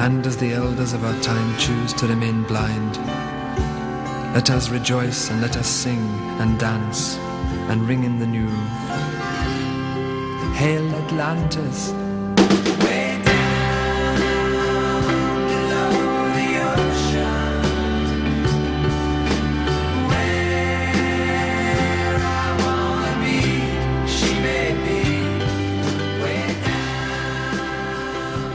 and as the elders of our time choose to remain blind. Let us rejoice and let us sing and dance and ring in the new. Hail Atlantis!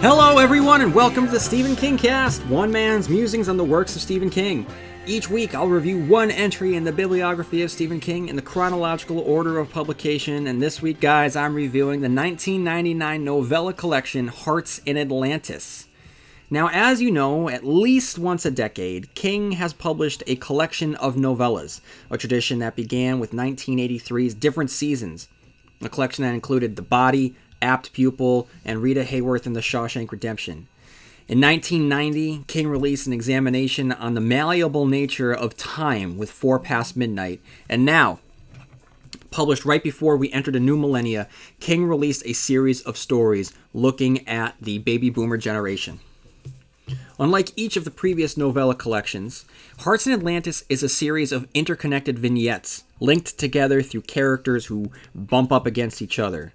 Hello, everyone, and welcome to the Stephen King Cast, one man's musings on the works of Stephen King. Each week, I'll review one entry in the bibliography of Stephen King in the chronological order of publication, and this week, guys, I'm reviewing the 1999 novella collection Hearts in Atlantis. Now, as you know, at least once a decade, King has published a collection of novellas, a tradition that began with 1983's Different Seasons, a collection that included The Body, Apt Pupil, and Rita Hayworth in The Shawshank Redemption. In 1990, King released an examination on the malleable nature of time with Four Past Midnight, and now, published right before we entered a new millennia, King released a series of stories looking at the baby boomer generation. Unlike each of the previous novella collections, Hearts in Atlantis is a series of interconnected vignettes linked together through characters who bump up against each other.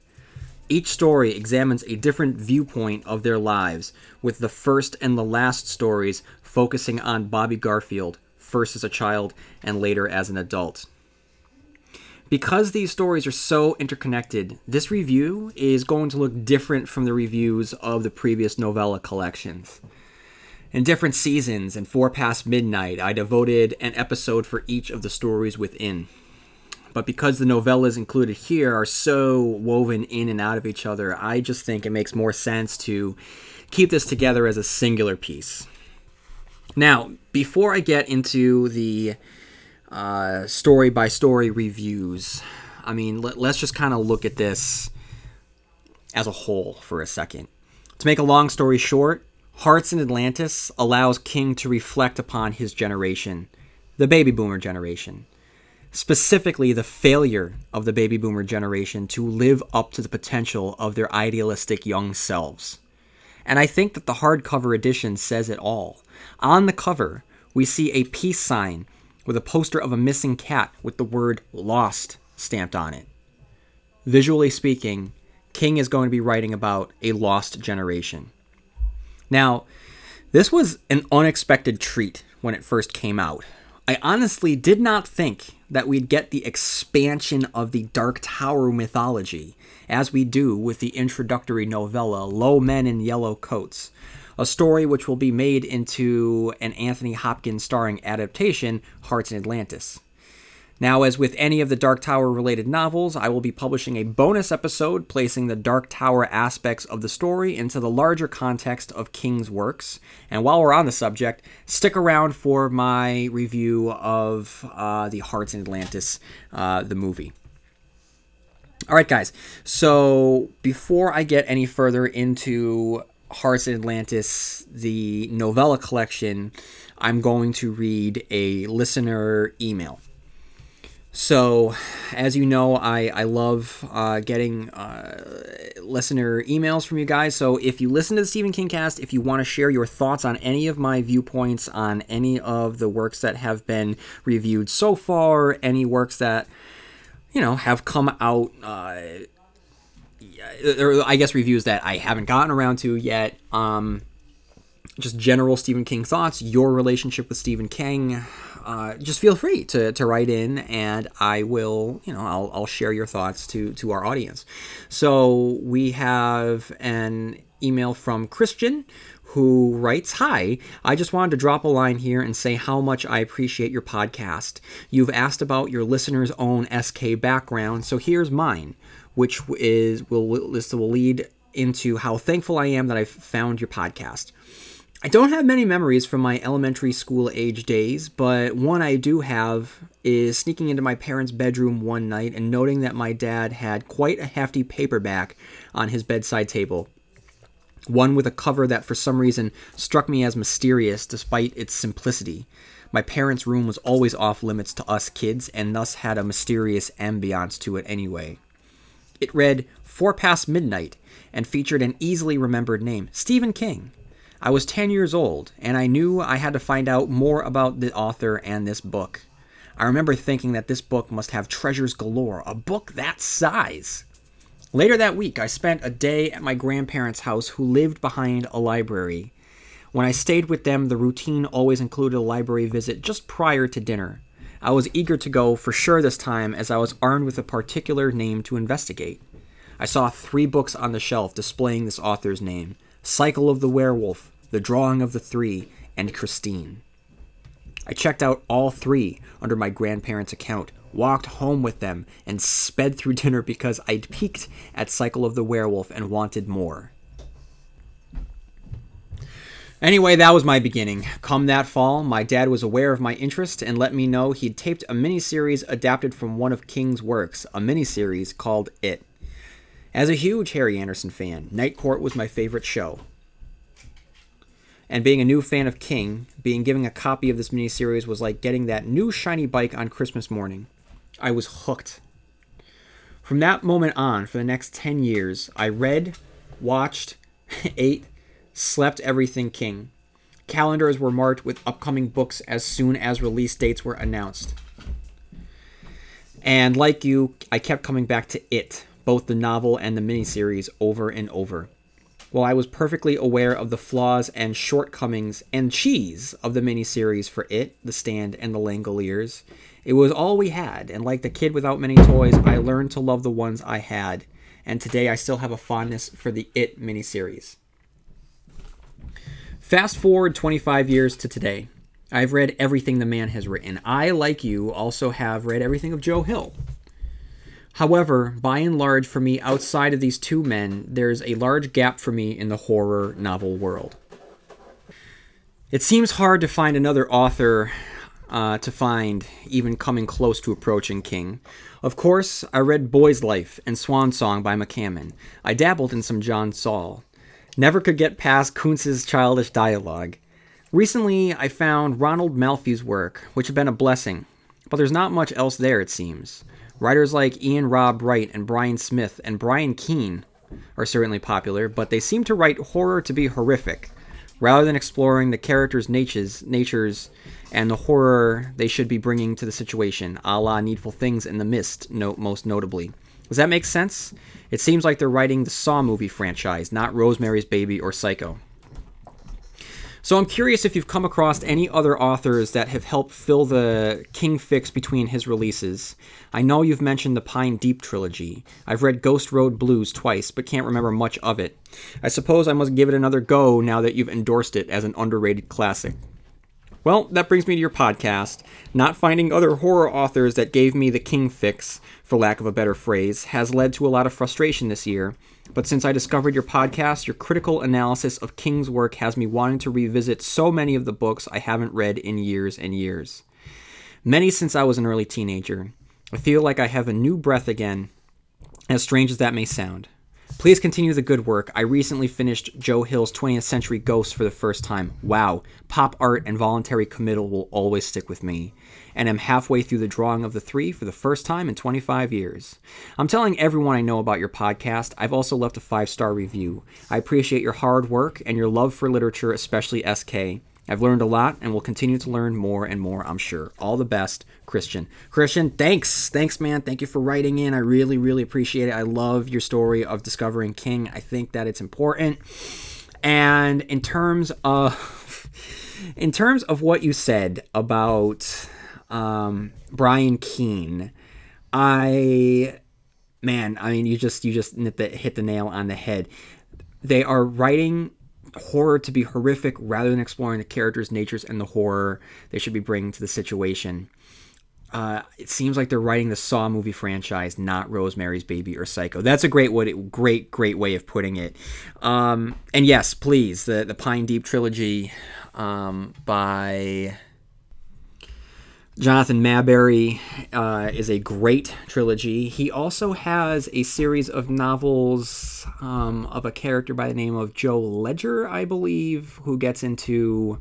Each story examines a different viewpoint of their lives, with the first and the last stories focusing on Bobby Garfield, first as a child and later as an adult. Because these stories are so interconnected, this review is going to look different from the reviews of the previous novella collections. In different seasons and Four Past Midnight, I devoted an episode for each of the stories within. But because the novellas included here are so woven in and out of each other, I just think it makes more sense to keep this together as a singular piece. Now, before I get into the uh, story by story reviews, I mean, let, us just kind of look at this as a whole for a second. To make a long story short, Hearts in Atlantis allows King to reflect upon his generation, the baby boomer generation specifically the failure of the baby boomer generation to live up to the potential of their idealistic young selves. And I think that the hardcover edition says it all. On the cover, we see a peace sign with a poster of a missing cat with the word lost stamped on it. Visually speaking, King is going to be writing about a lost generation. Now, this was an unexpected treat when it first came out. I honestly did not think that we'd get the expansion of the Dark Tower mythology, as we do with the introductory novella Low Men in Yellow Coats, a story which will be made into an Anthony Hopkins starring adaptation, Hearts in Atlantis. Now, as with any of the Dark Tower related novels, I will be publishing a bonus episode placing the Dark Tower aspects of the story into the larger context of King's works. And while we're on the subject, stick around for my review of uh, the Hearts in Atlantis, uh, the movie. All right, guys. So before I get any further into Hearts in Atlantis, the novella collection, I'm going to read a listener email. So, as you know, I, I love uh, getting uh, listener emails from you guys. So, if you listen to the Stephen King cast, if you want to share your thoughts on any of my viewpoints on any of the works that have been reviewed so far, any works that, you know, have come out, uh, or I guess reviews that I haven't gotten around to yet, um, just general Stephen King thoughts, your relationship with Stephen King, uh, just feel free to, to write in and I will, you know, I'll, I'll share your thoughts to, to our audience. So we have an email from Christian who writes Hi, I just wanted to drop a line here and say how much I appreciate your podcast. You've asked about your listener's own SK background, so here's mine, which is will this will lead into how thankful I am that I've found your podcast. I don't have many memories from my elementary school age days, but one I do have is sneaking into my parents' bedroom one night and noting that my dad had quite a hefty paperback on his bedside table. One with a cover that for some reason struck me as mysterious despite its simplicity. My parents' room was always off limits to us kids and thus had a mysterious ambiance to it anyway. It read Four Past Midnight and featured an easily remembered name Stephen King. I was 10 years old, and I knew I had to find out more about the author and this book. I remember thinking that this book must have treasures galore, a book that size. Later that week, I spent a day at my grandparents' house who lived behind a library. When I stayed with them, the routine always included a library visit just prior to dinner. I was eager to go for sure this time as I was armed with a particular name to investigate. I saw three books on the shelf displaying this author's name Cycle of the Werewolf, The Drawing of the Three, and Christine. I checked out all three under my grandparents' account, walked home with them, and sped through dinner because I'd peeked at Cycle of the Werewolf and wanted more. Anyway, that was my beginning. Come that fall, my dad was aware of my interest and let me know he'd taped a miniseries adapted from one of King's works, a miniseries called It. As a huge Harry Anderson fan, Night Court was my favorite show. And being a new fan of King, being given a copy of this miniseries was like getting that new shiny bike on Christmas morning. I was hooked. From that moment on, for the next 10 years, I read, watched, ate, slept everything King. Calendars were marked with upcoming books as soon as release dates were announced. And like you, I kept coming back to it, both the novel and the miniseries, over and over. While I was perfectly aware of the flaws and shortcomings and cheese of the miniseries for It, The Stand, and The Langoliers, it was all we had, and like the kid without many toys, I learned to love the ones I had, and today I still have a fondness for the It miniseries. Fast forward 25 years to today. I've read everything the man has written. I, like you, also have read everything of Joe Hill. However, by and large, for me, outside of these two men, there's a large gap for me in the horror novel world. It seems hard to find another author uh, to find even coming close to approaching King. Of course, I read Boy's Life and Swan Song by McCammon. I dabbled in some John Saul. Never could get past Koontz's childish dialogue. Recently, I found Ronald Malfi's work, which had been a blessing, but there's not much else there, it seems. Writers like Iain Rob Wright and Bryan Smith and Brian Keene are certainly popular, but they seem to write horror to be horrific, rather than exploring the characters' natures, natures and the horror they should be bringing to the situation, a la Needful Things and The Mist, note most notably. Does that make sense? It seems like they're writing the Saw movie franchise, not Rosemary's Baby or Psycho. So I'm curious if you've come across any other authors that have helped fill the King fix between his releases. I know you've mentioned the Pine Deep trilogy. I've read Ghost Road Blues twice, but can't remember much of it. I suppose I must give it another go now that you've endorsed it as an underrated classic. Well, that brings me to your podcast. Not finding other horror authors that gave me the king fix, for lack of a better phrase, has led to a lot of frustration this year. But since I discovered your podcast, your critical analysis of King's work has me wanting to revisit so many of the books I haven't read in years and years. Many since I was an early teenager. I feel like I have a new breath again, as strange as that may sound. Please continue the good work. I recently finished Joe Hill's 20th Century Ghosts for the first time. Wow, pop art and voluntary committal will always stick with me. And I'm halfway through the drawing of the three for the first time in 25 years. I'm telling everyone I know about your podcast. I've also left a five star review. I appreciate your hard work and your love for literature, especially SK. I've learned a lot and will continue to learn more and more, I'm sure. All the best, Christian. Christian, thanks. Thanks, man. Thank you for writing in. I really, really appreciate it. I love your story of discovering King. I think that it's important. And in terms of in terms of what you said about um, Brian Keene, I man, I mean, you just you just hit the, hit the nail on the head. They are writing horror to be horrific rather than exploring the characters, natures, and the horror they should be bringing to the situation. Uh, it seems like they're writing the Saw movie franchise, not Rosemary's Baby or Psycho. That's a great way, great, great way of putting it. Um, and yes, please, the the Pine Deep trilogy um, by Jonathan Maberry uh, is a great trilogy. He also has a series of novels um, of a character by the name of Joe Ledger, I believe, who gets into.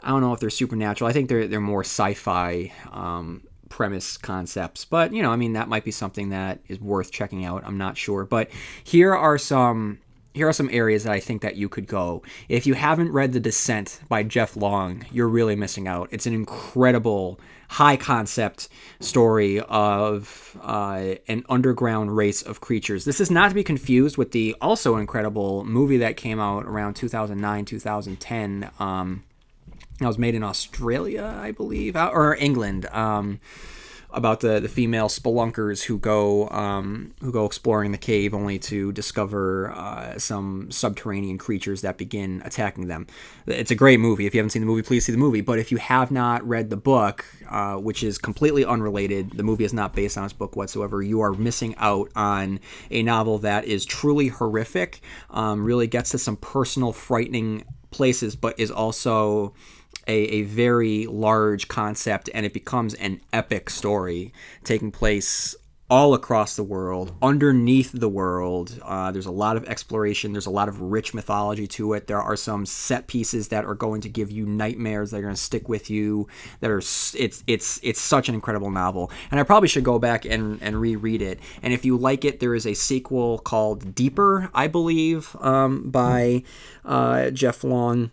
I don't know if they're supernatural. I think they're they're more sci-fi um, premise concepts, but you know, I mean, that might be something that is worth checking out. I'm not sure, but here are some here are some areas that I think that you could go. If you haven't read The Descent by Jeff Long, you're really missing out. It's an incredible high concept story of uh, an underground race of creatures. This is not to be confused with the also incredible movie that came out around 2009, 2010. Um, that was made in Australia, I believe, uh, or England. Um, about the, the female spelunkers who go um, who go exploring the cave only to discover uh, some subterranean creatures that begin attacking them. It's a great movie. If you haven't seen the movie, please see the movie. But if you have not read the book, uh, which is completely unrelated, the movie is not based on this book whatsoever. You are missing out on a novel that is truly horrific. Um, really gets to some personal, frightening places, but is also a, a very large concept and it becomes an epic story taking place all across the world, underneath the world. Uh, there's a lot of exploration. There's a lot of rich mythology to it. There are some set pieces that are going to give you nightmares that are going to stick with you. That are it's it's it's such an incredible novel, and I probably should go back and and reread it. And if you like it, there is a sequel called Deeper, I believe, um, by uh, Jeff Long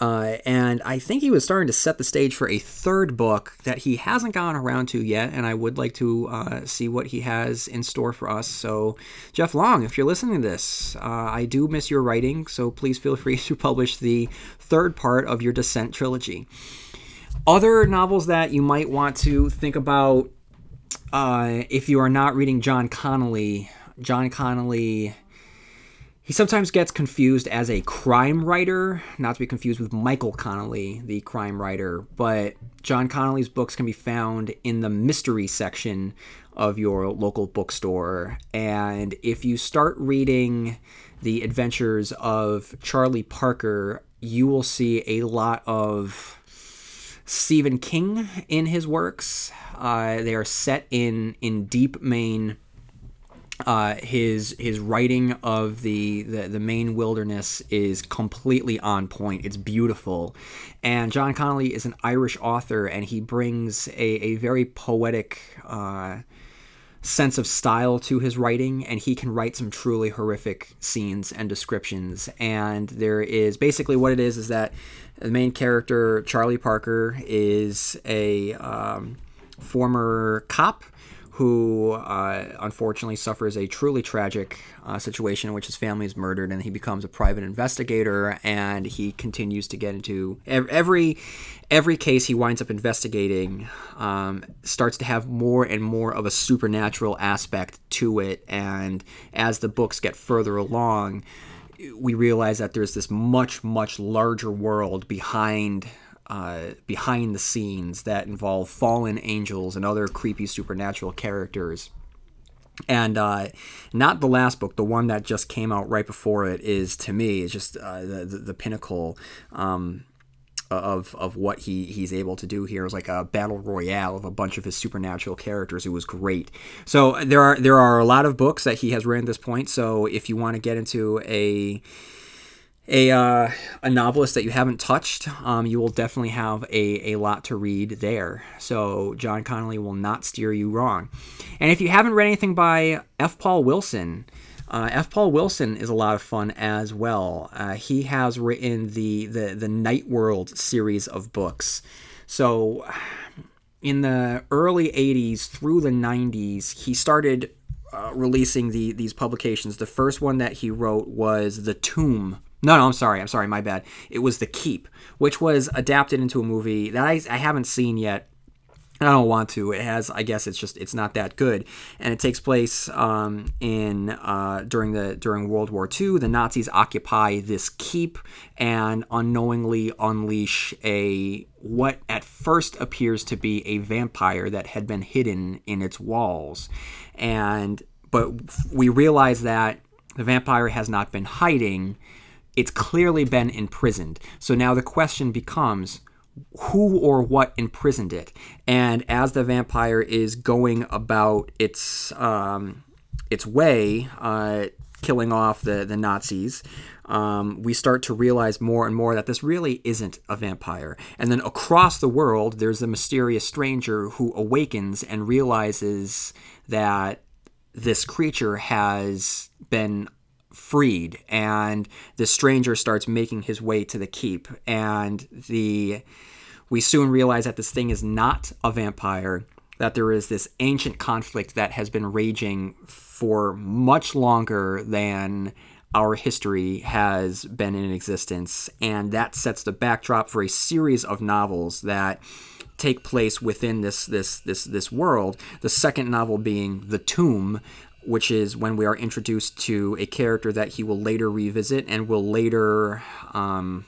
uh, and I think he was starting to set the stage for a third book that he hasn't gotten around to yet, and I would like to uh, see what he has in store for us. So, Jeff Long, if you're listening to this, uh, I do miss your writing, so please feel free to publish the third part of your Descent trilogy. Other novels that you might want to think about uh, if you are not reading John Connolly, John Connolly he sometimes gets confused as a crime writer, not to be confused with Michael Connolly, the crime writer, but John Connolly's books can be found in the mystery section of your local bookstore. And if you start reading the adventures of Charlie Parker, you will see a lot of Stephen King in his works. Uh, they are set in in deep Maine uh, his his writing of the, the the Maine wilderness is completely on point. It's beautiful, and John Connolly is an Irish author, and he brings a, a very poetic uh, sense of style to his writing, and he can write some truly horrific scenes and descriptions. And there is basically what it is is that the main character Charlie Parker is a um, former cop who uh, unfortunately suffers a truly tragic uh, situation in which his family is murdered, and he becomes a private investigator, and he continues to get into every every case he winds up investigating um, starts to have more and more of a supernatural aspect to it, and as the books get further along. We realize that there's this much, much larger world behind uh, behind the scenes that involve fallen angels and other creepy supernatural characters. And uh, not the last book, the one that just came out right before it is to me is just uh, the, the, the pinnacle um, of of what he he's able to do here. Was like a battle royale of a bunch of his supernatural characters. It was great. So there are there are a lot of books that he has written at this point. So if you want to get into a a uh, a novelist that you haven't touched, um, you will definitely have a, a lot to read there. So John Connolly will not steer you wrong. And if you haven't read anything by F. Paul Wilson, uh, F. Paul Wilson is a lot of fun as well. Uh, he has written the, the the Night World series of books. So in the early '80s through the '90s, he started uh, releasing the these publications. The first one that he wrote was The Tomb no, no, I'm sorry. I'm sorry. My bad. It was The Keep, which was adapted into a movie that I, I haven't seen yet. I don't want to. It has, I guess, it's just it's not that good, and it takes place um, in uh, during the during World War II. The Nazis occupy this keep and unknowingly unleash a what at first appears to be a vampire that had been hidden in its walls, and but we realize that the vampire has not been hiding it's clearly been imprisoned. So now the question becomes who or what imprisoned it? And as the vampire is going about its um, its way, uh, killing off the the Nazis, um, we start to realize more and more that this really isn't a vampire. And then across the world, there's a mysterious stranger who awakens and realizes that this creature has been freed, and the stranger starts making his way to the keep, and the we soon realize that this thing is not a vampire, that there is this ancient conflict that has been raging for much longer than our history has been in existence, and that sets the backdrop for a series of novels that take place within this this this this world. The second novel being The Tomb, which is when we are introduced to a character that he will later revisit and will later um,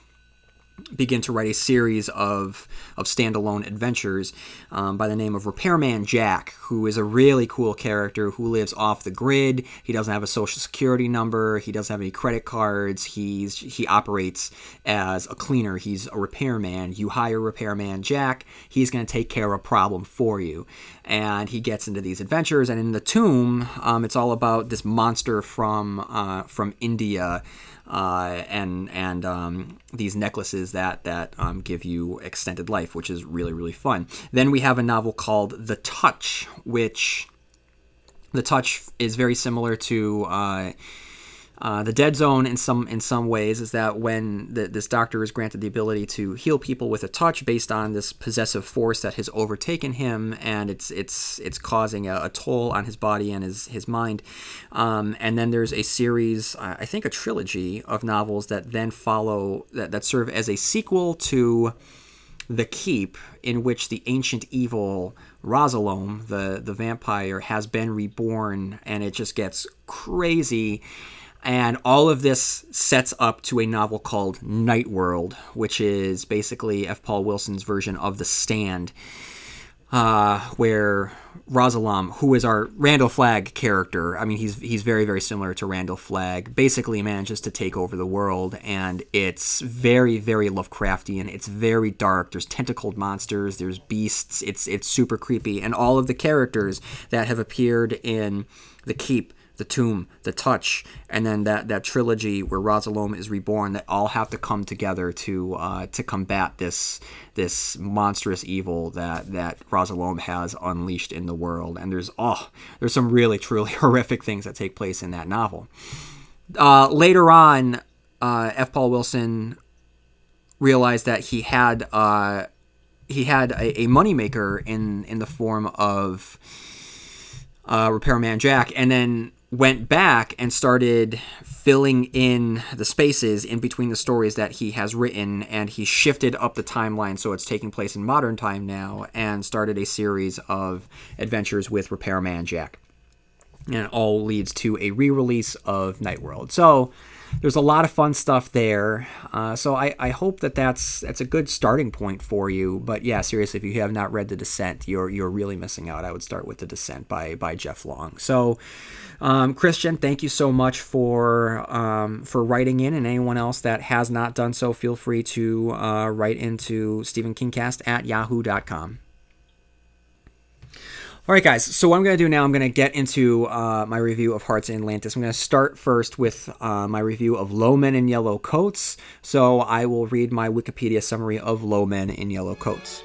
begin to write a series of, of standalone adventures um, by the name of Repairman Jack, who is a really cool character who lives off the grid. He doesn't have a social security number. He doesn't have any credit cards. He's he operates as a cleaner. He's a repairman. You hire Repairman Jack. He's going to take care of a problem for you. And he gets into these adventures. And in the tomb, um, it's all about this monster from uh, from India uh, and and um, these necklaces that that um, give you extended life, which is really really fun. Then we have a novel called The Touch, which the touch is very similar to uh, uh, the dead zone in some in some ways is that when the, this doctor is granted the ability to heal people with a touch based on this possessive force that has overtaken him and it's it's it's causing a, a toll on his body and his his mind um, and then there's a series I think a trilogy of novels that then follow that, that serve as a sequel to the keep in which the ancient evil Rasalom, the the vampire, has been reborn, and it just gets crazy. And all of this sets up to a novel called Night World, which is basically F. Paul Wilson's version of The Stand, uh, where Rasalom, who is our Randall Flagg character, I mean, he's he's very very similar to Randall Flagg. Basically, manages to take over the world, and it's very very Lovecraftian. It's very dark. There's tentacled monsters. There's beasts. It's it's super creepy, and all of the characters that have appeared in the Keep the tomb, the touch, and then that, that trilogy where Rasalom is reborn that all have to come together to uh, to combat this this monstrous evil that that Rasalom has unleashed in the world. And there's oh there's some really truly horrific things that take place in that novel. Uh, later on, uh, F. Paul Wilson realized that he had uh, he had a, a moneymaker in in the form of uh, Repairman Jack, and then went back and started filling in the spaces in between the stories that he has written and he shifted up the timeline so it's taking place in modern time now and started a series of adventures with repairman jack and it all leads to a re-release of night world so there's a lot of fun stuff there. Uh, so I, I hope that that's that's a good starting point for you. But yeah, seriously, if you have not read The Descent, you're you're really missing out. I would start with The Descent by by Jeff Long. So. Um, Christian, thank you so much for um, for writing in, and anyone else that has not done so, feel free to uh, write into StephenKingcast at yahoo.com. All right, guys. So what I'm going to do now, I'm going to get into uh, my review of Hearts in Atlantis. I'm going to start first with uh, my review of Low Men in Yellow Coats. So I will read my Wikipedia summary of Low Men in Yellow Coats.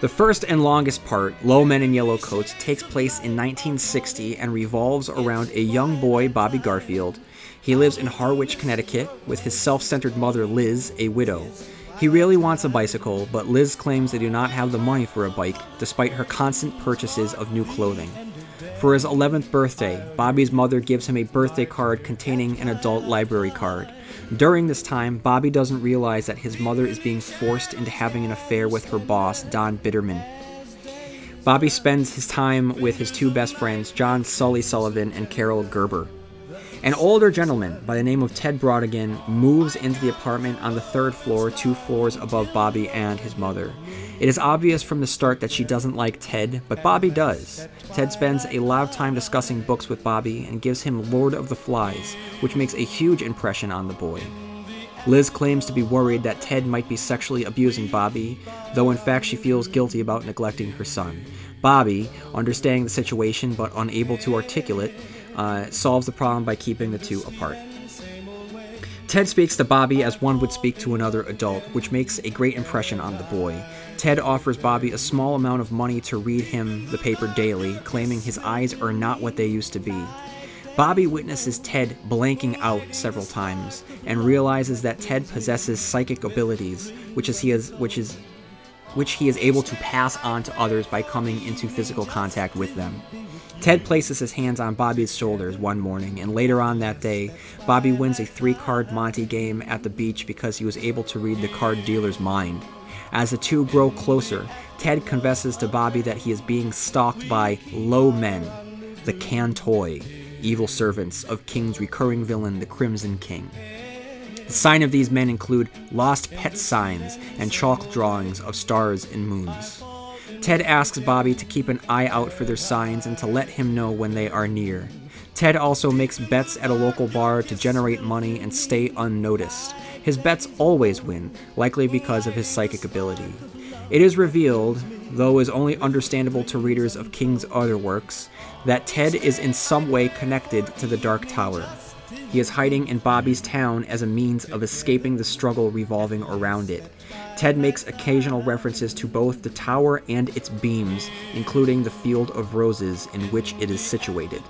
The first and longest part, Low Men in Yellow Coats, takes place in 1960 and revolves around a young boy, Bobby Garfield. He lives in Harwich, Connecticut, with his self centered mother, Liz, a widow. He really wants a bicycle, but Liz claims they do not have the money for a bike, despite her constant purchases of new clothing. For his 11th birthday, Bobby's mother gives him a birthday card containing an adult library card. During this time, Bobby doesn't realize that his mother is being forced into having an affair with her boss, Don Biderman. Bobby spends his time with his two best friends, John Sully Sullivan and Carol Gerber. An older gentleman by the name of Ted Brautigan moves into the apartment on the third floor, two floors above Bobby and his mother. It is obvious from the start that she doesn't like Ted, but Bobby does. Ted spends a lot of time discussing books with Bobby and gives him Lord of the Flies, which makes a huge impression on the boy. Liz claims to be worried that Ted might be sexually abusing Bobby, though in fact she feels guilty about neglecting her son. Bobby, understanding the situation but unable to articulate, uh, solves the problem by keeping the two apart. Ted speaks to Bobby as one would speak to another adult, which makes a great impression on the boy. Ted offers Bobby a small amount of money to read him the paper daily, claiming his eyes are not what they used to be. Bobby witnesses Ted blanking out several times and realizes that Ted possesses psychic abilities, which is he is which is which he is able to pass on to others by coming into physical contact with them. Ted places his hands on Bobby's shoulders one morning, and later on that day, Bobby wins a three card Monte game at the beach because he was able to read the card dealer's mind. As the two grow closer, Ted confesses to Bobby that he is being stalked by low men, the Can-Toi, evil servants of King's recurring villain, the Crimson King. The sign of these men include lost pet signs and chalk drawings of stars and moons. Ted asks Bobby to keep an eye out for their signs and to let him know when they are near. Ted also makes bets at a local bar to generate money and stay unnoticed. His bets always win, likely because of his psychic ability. It is revealed, though is only understandable to readers of King's other works, that Ted is in some way connected to the Dark Tower. He is hiding in Bobby's town as a means of escaping the struggle revolving around it. Ted makes occasional references to both the tower and its beams, including the field of roses in which it is situated.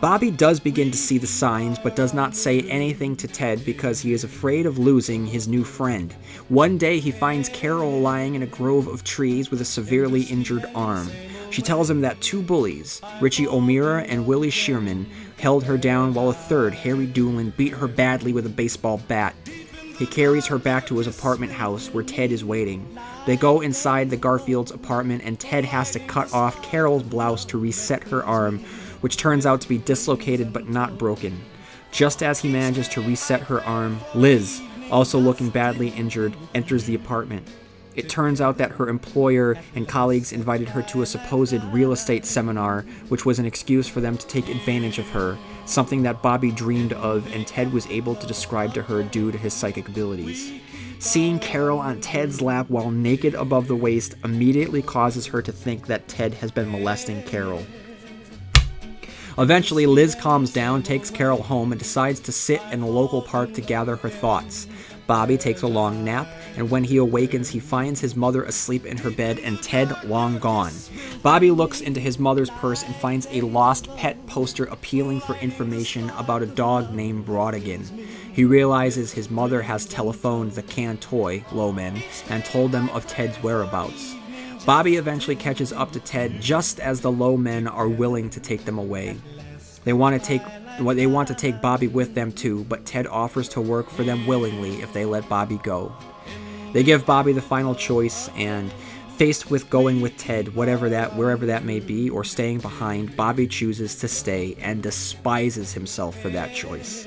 Bobby does begin to see the signs, but does not say anything to Ted because he is afraid of losing his new friend. One day he finds Carol lying in a grove of trees with a severely injured arm. She tells him that two bullies, Richie O'Meara and Willie Shearman, held her down while a third, Harry Doolin, beat her badly with a baseball bat. He carries her back to his apartment house where Ted is waiting. They go inside the Garfield's apartment and Ted has to cut off Carol's blouse to reset her arm, which turns out to be dislocated but not broken. Just as he manages to reset her arm, Liz, also looking badly injured, enters the apartment. It turns out that her employer and colleagues invited her to a supposed real estate seminar, which was an excuse for them to take advantage of her, something that Bobby dreamed of and Ted was able to describe to her due to his psychic abilities. Seeing Carol on Ted's lap while naked above the waist immediately causes her to think that Ted has been molesting Carol. Eventually, Liz calms down, takes Carol home, and decides to sit in a local park to gather her thoughts. Bobby takes a long nap, and when he awakens, he finds his mother asleep in her bed and Ted long gone. Bobby looks into his mother's purse and finds a lost pet poster appealing for information about a dog named Brautigan. He realizes his mother has telephoned the Can-Toi Lowmen and told them of Ted's whereabouts. Bobby eventually catches up to Ted just as the low men are willing to take them away. They want to take they want to take Bobby with them too, but Ted offers to work for them willingly if they let Bobby go. They give Bobby the final choice and faced with going with Ted, whatever that wherever that may be, or staying behind, Bobby chooses to stay and despises himself for that choice.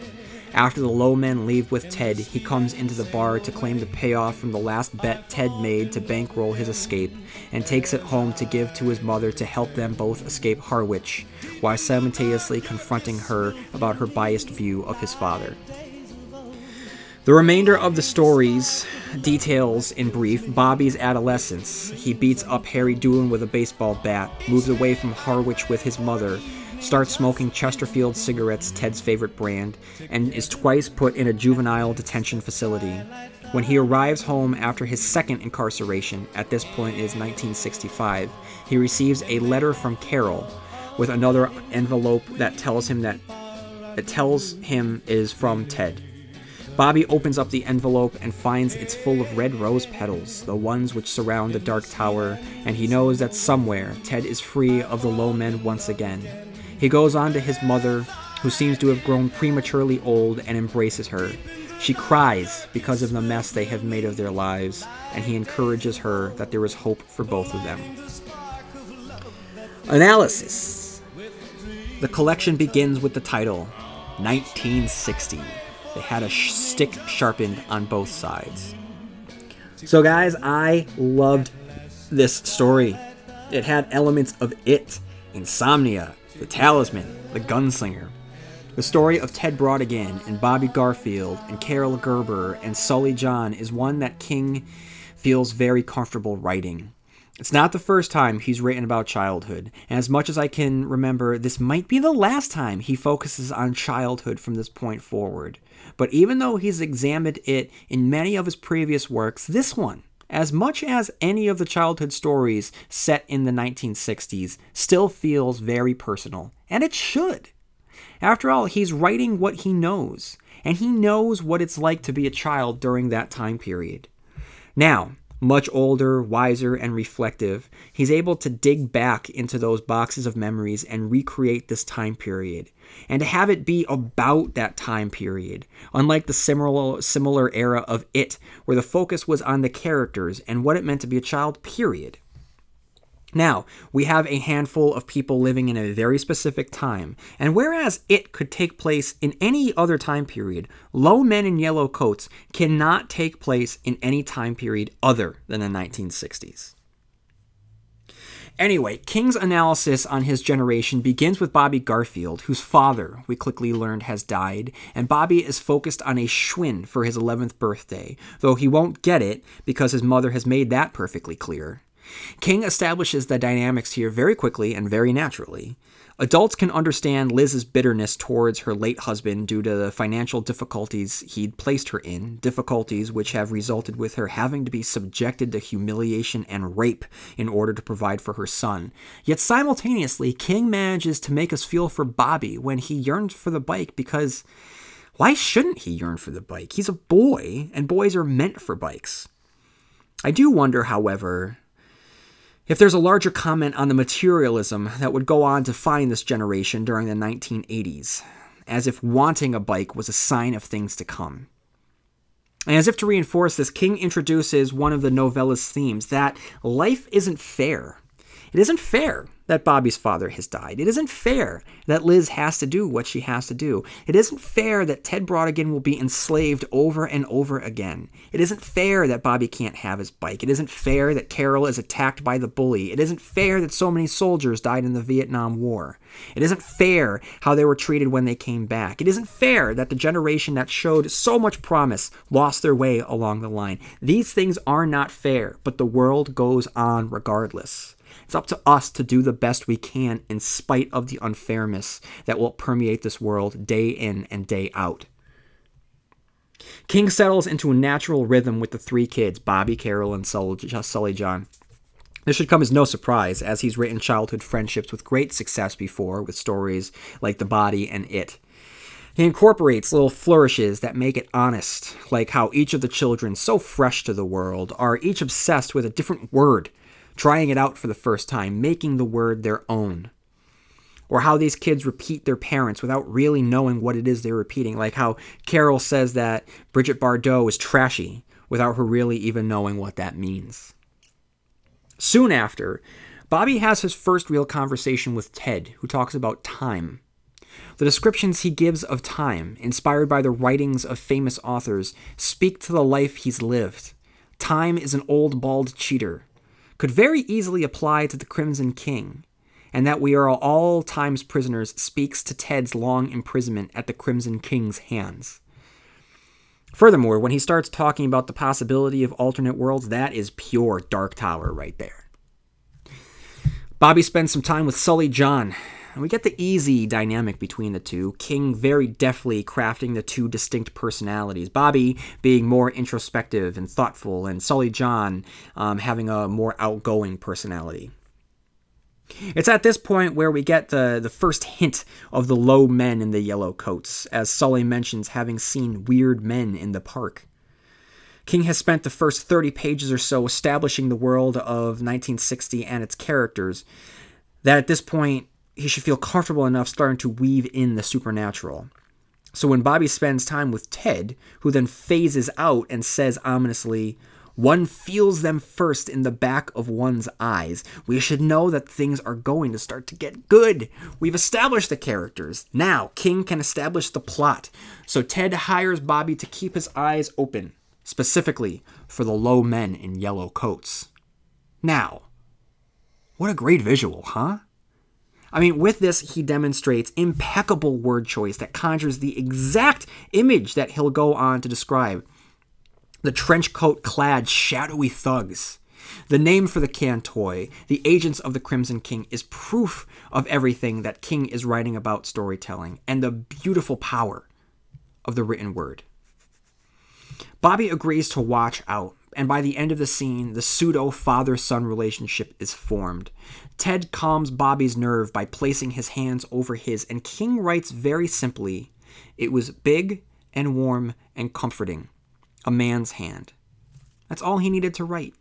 After the low men leave with Ted, he comes into the bar to claim the payoff from the last bet Ted made to bankroll his escape, and takes it home to give to his mother to help them both escape Harwich, while simultaneously confronting her about her biased view of his father. The remainder of the stories details, in brief, Bobby's adolescence. He beats up Harry Doolin with a baseball bat, moves away from Harwich with his mother, starts smoking Chesterfield cigarettes, Ted's favorite brand, and is twice put in a juvenile detention facility. When he arrives home after his second incarceration, at this point is 1965, he receives a letter from Carol with another envelope that tells him that it tells him is from Ted. Bobby opens up the envelope and finds it's full of red rose petals, the ones which surround the Dark Tower, and he knows that somewhere Ted is free of the low men once again. He goes on to his mother, who seems to have grown prematurely old, and embraces her. She cries because of the mess they have made of their lives, and he encourages her that there is hope for both of them. Analysis The collection begins with the title 1960. They had a sh- stick sharpened on both sides. So, guys, I loved this story. It had elements of it, insomnia, the Talisman, The Gunslinger. The story of Ted Brautigan and Bobby Garfield and Carol Gerber and Sully John is one that King feels very comfortable writing. It's not the first time he's written about childhood, and as much as I can remember, this might be the last time he focuses on childhood from this point forward. But even though he's examined it in many of his previous works, this one as much as any of the childhood stories set in the 1960s, still feels very personal. And it should. After all, he's writing what he knows, and he knows what it's like to be a child during that time period. Now, much older, wiser, and reflective, he's able to dig back into those boxes of memories and recreate this time period. And to have it be about that time period, unlike the similar, similar era of It, where the focus was on the characters and what it meant to be a child, period. Now, we have a handful of people living in a very specific time, and whereas it could take place in any other time period, Low Men in Yellow Coats cannot take place in any time period other than the 1960s. Anyway, King's analysis on his generation begins with Bobby Garfield, whose father, we quickly learned, has died, and Bobby is focused on a Schwinn for his 11th birthday, though he won't get it because his mother has made that perfectly clear. King establishes the dynamics here very quickly and very naturally. Adults can understand Liz's bitterness towards her late husband due to the financial difficulties he'd placed her in, difficulties which have resulted with her having to be subjected to humiliation and rape in order to provide for her son. Yet simultaneously, King manages to make us feel for Bobby when he yearns for the bike because why shouldn't he yearn for the bike? He's a boy, and boys are meant for bikes. I do wonder, however, if there's a larger comment on the materialism that would go on to find this generation during the 1980s, as if wanting a bike was a sign of things to come. And as if to reinforce this, King introduces one of the novella's themes that life isn't fair. It isn't fair that Bobby's father has died. It isn't fair that Liz has to do what she has to do. It isn't fair that Ted Brautigan will be enslaved over and over again. It isn't fair that Bobby can't have his bike. It isn't fair that Carol is attacked by the bully. It isn't fair that so many soldiers died in the Vietnam War. It isn't fair how they were treated when they came back. It isn't fair that the generation that showed so much promise lost their way along the line. These things are not fair, but the world goes on regardless. It's up to us to do the best we can in spite of the unfairness that will permeate this world day in and day out. King settles into a natural rhythm with the three kids, Bobby, Carol, and Sully John. This should come as no surprise, as he's written childhood friendships with great success before, with stories like The Body and It. He incorporates little flourishes that make it honest, like how each of the children, so fresh to the world, are each obsessed with a different word trying it out for the first time, making the word their own. Or how these kids repeat their parents without really knowing what it is they're repeating. Like how Carol says that Brigitte Bardot is trashy without her really even knowing what that means. Soon after, Bobby has his first real conversation with Ted, who talks about time. The descriptions he gives of time, inspired by the writings of famous authors, speak to the life he's lived. Time is an old bald cheater, could very easily apply to the Crimson King, and that we are all times prisoners speaks to Ted's long imprisonment at the Crimson King's hands. Furthermore, when he starts talking about the possibility of alternate worlds, that is pure Dark Tower right there. Bobby spends some time with Sully John, and we get the easy dynamic between the two. King very deftly crafting the two distinct personalities. Bobby being more introspective and thoughtful, and Sully John um, having a more outgoing personality. It's at this point where we get the, the first hint of the low men in the yellow coats, as Sully mentions having seen weird men in the park. King has spent the first 30 pages or so establishing the world of 1960 and its characters, that at this point he should feel comfortable enough starting to weave in the supernatural. So when Bobby spends time with Ted, who then phases out and says ominously, one feels them first in the back of one's eyes. We should know that things are going to start to get good. We've established the characters. Now, King can establish the plot. So Ted hires Bobby to keep his eyes open, specifically for the low men in yellow coats. Now, what a great visual, huh? I mean, with this, he demonstrates impeccable word choice that conjures the exact image that he'll go on to describe the trench coat clad shadowy thugs. The name for the Can-Toi, the agents of the Crimson King, is proof of everything that King is writing about storytelling and the beautiful power of the written word. Bobby agrees to watch out and by the end of the scene, the pseudo father son relationship is formed. Ted calms Bobby's nerve by placing his hands over his, and King writes very simply it was big and warm and comforting. A man's hand. That's all he needed to write.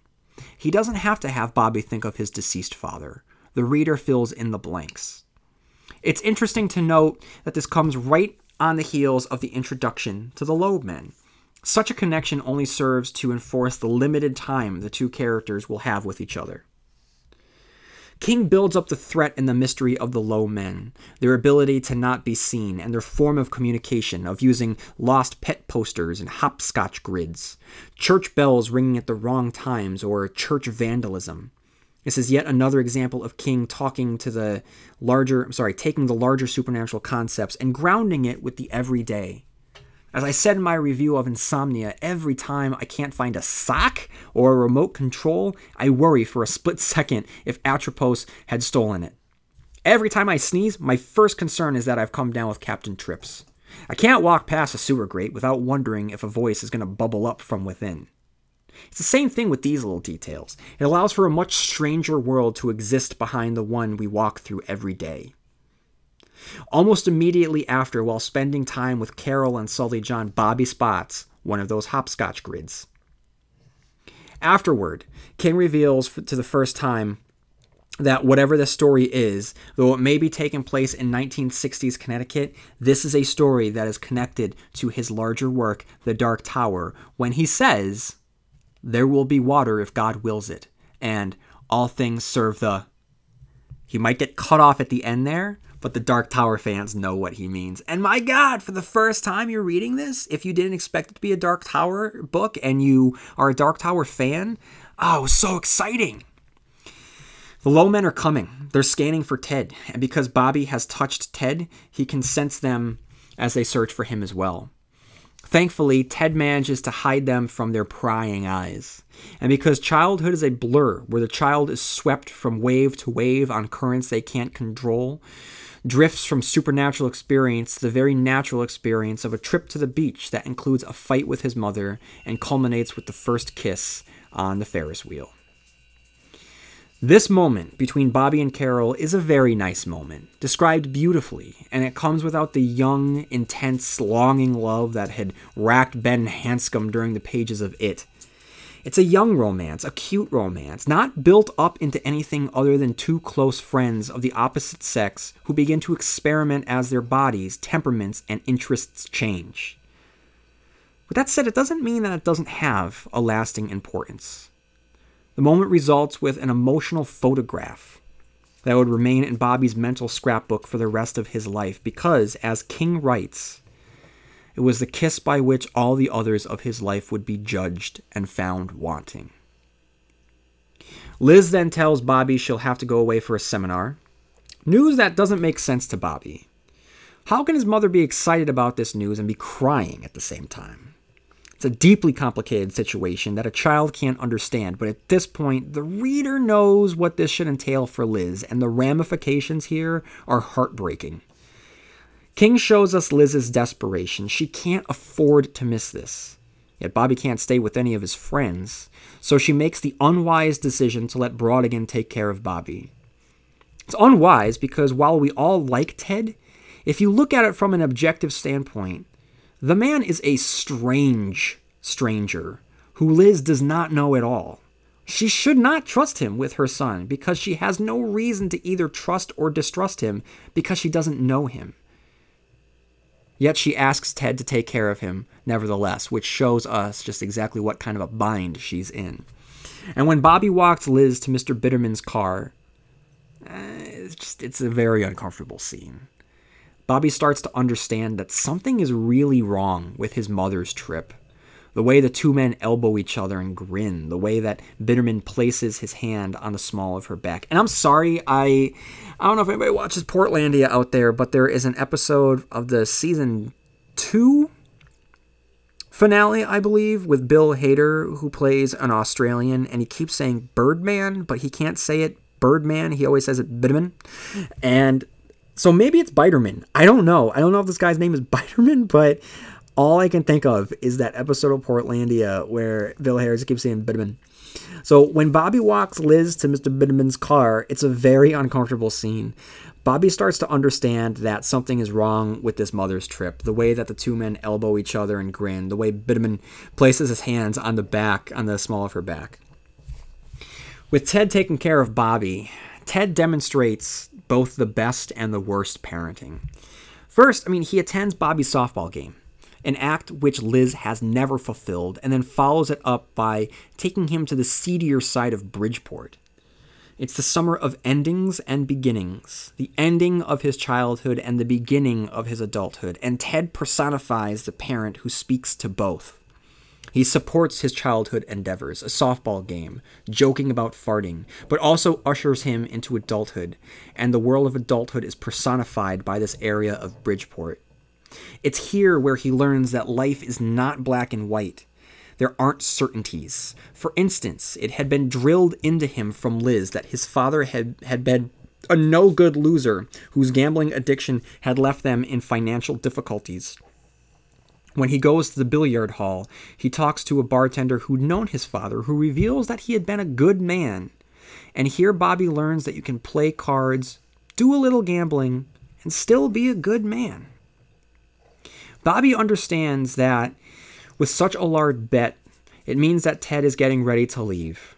He doesn't have to have Bobby think of his deceased father. The reader fills in the blanks. It's interesting to note that this comes right on the heels of the introduction to the low men. Such a connection only serves to enforce the limited time the two characters will have with each other. King builds up the threat and the mystery of the low men, their ability to not be seen, and their form of communication, of using lost pet posters and hopscotch grids, church bells ringing at the wrong times, or church vandalism. This is yet another example of King talking to the larger, sorry, taking the larger supernatural concepts and grounding it with the everyday. As I said in my review of Insomnia, every time I can't find a sock or a remote control, I worry for a split second if Atropos had stolen it. Every time I sneeze, my first concern is that I've come down with Captain Trips. I can't walk past a sewer grate without wondering if a voice is going to bubble up from within. It's the same thing with these little details. It allows for a much stranger world to exist behind the one we walk through every day. Almost immediately after, while spending time with Carol and Sully John, Bobby spots one of those hopscotch grids. Afterward, King reveals to the first time that whatever the story is, though it may be taking place in 1960s Connecticut, this is a story that is connected to his larger work, The Dark Tower, when he says, There will be water if God wills it, and all things serve the. He might get cut off at the end there, but the Dark Tower fans know what he means. And my God, for the first time you're reading this, if you didn't expect it to be a Dark Tower book and you are a Dark Tower fan, oh, so exciting. The low men are coming. They're scanning for Ted, and because Bobby has touched Ted, he can sense them as they search for him as well. Thankfully, Ted manages to hide them from their prying eyes. And because childhood is a blur where the child is swept from wave to wave on currents they can't control, drifts from supernatural experience to the very natural experience of a trip to the beach that includes a fight with his mother and culminates with the first kiss on the Ferris wheel. This moment between Bobby and Carol is a very nice moment, described beautifully, and it comes without the young, intense, longing love that had racked Ben Hanscom during the pages of It. It's a young romance, a cute romance, not built up into anything other than two close friends of the opposite sex who begin to experiment as their bodies, temperaments, and interests change. With that said, it doesn't mean that it doesn't have a lasting importance. The moment results with an emotional photograph that would remain in Bobby's mental scrapbook for the rest of his life because, as King writes, it was the kiss by which all the others of his life would be judged and found wanting. Liz then tells Bobby she'll have to go away for a seminar. News that doesn't make sense to Bobby. How can his mother be excited about this news and be crying at the same time? It's a deeply complicated situation that a child can't understand, but at this point, the reader knows what this should entail for Liz, and the ramifications here are heartbreaking. King shows us Liz's desperation. She can't afford to miss this. Yet Bobby can't stay with any of his friends, so she makes the unwise decision to let Brautigan take care of Bobby. It's unwise because while we all like Ted, if you look at it from an objective standpoint, the man is a strange stranger who Liz does not know at all. She should not trust him with her son because she has no reason to either trust or distrust him because she doesn't know him. Yet she asks Ted to take care of him, nevertheless, which shows us just exactly what kind of a bind she's in. And when Bobby walks Liz to Mr. Bitterman's car, eh, it's just it's a very uncomfortable scene. Bobby starts to understand that something is really wrong with his mother's trip. The way the two men elbow each other and grin, the way that Bitterman places his hand on the small of her back. And I'm sorry, I I don't know if anybody watches Portlandia out there, but there is an episode of the season two finale, I believe, with Bill Hader, who plays an Australian, and he keeps saying Birdman, but he can't say it Birdman. He always says it Bitterman. And so maybe it's Biterman. I don't know. I don't know if this guy's name is Biterman, but all I can think of is that episode of Portlandia where Bill Hader keeps saying Bitterman. So when Bobby walks Liz to Mr. Bitterman's car, it's a very uncomfortable scene. Bobby starts to understand that something is wrong with this mother's trip. The way that the two men elbow each other and grin, the way Bitterman places his hands on the back, on the small of her back. With Ted taking care of Bobby, Ted demonstrates both the best and the worst parenting. First, I mean, he attends Bobby's softball game, an act which Liz has never fulfilled, and then follows it up by taking him to the seedier side of Bridgeport. It's the summer of endings and beginnings, the ending of his childhood and the beginning of his adulthood, and Ted personifies the parent who speaks to both. He supports his childhood endeavors, a softball game, joking about farting, but also ushers him into adulthood, and the world of adulthood is personified by this area of Bridgeport. It's here where he learns that life is not black and white there aren't certainties. For instance, it had been drilled into him from Liz that his father had, had been a no good loser whose gambling addiction had left them in financial difficulties. When he goes to the billiard hall, he talks to a bartender who'd known his father, who reveals that he had been a good man. And here Bobby learns that you can play cards, do a little gambling, and still be a good man. Bobby understands that with such a large bet, it means that Ted is getting ready to leave.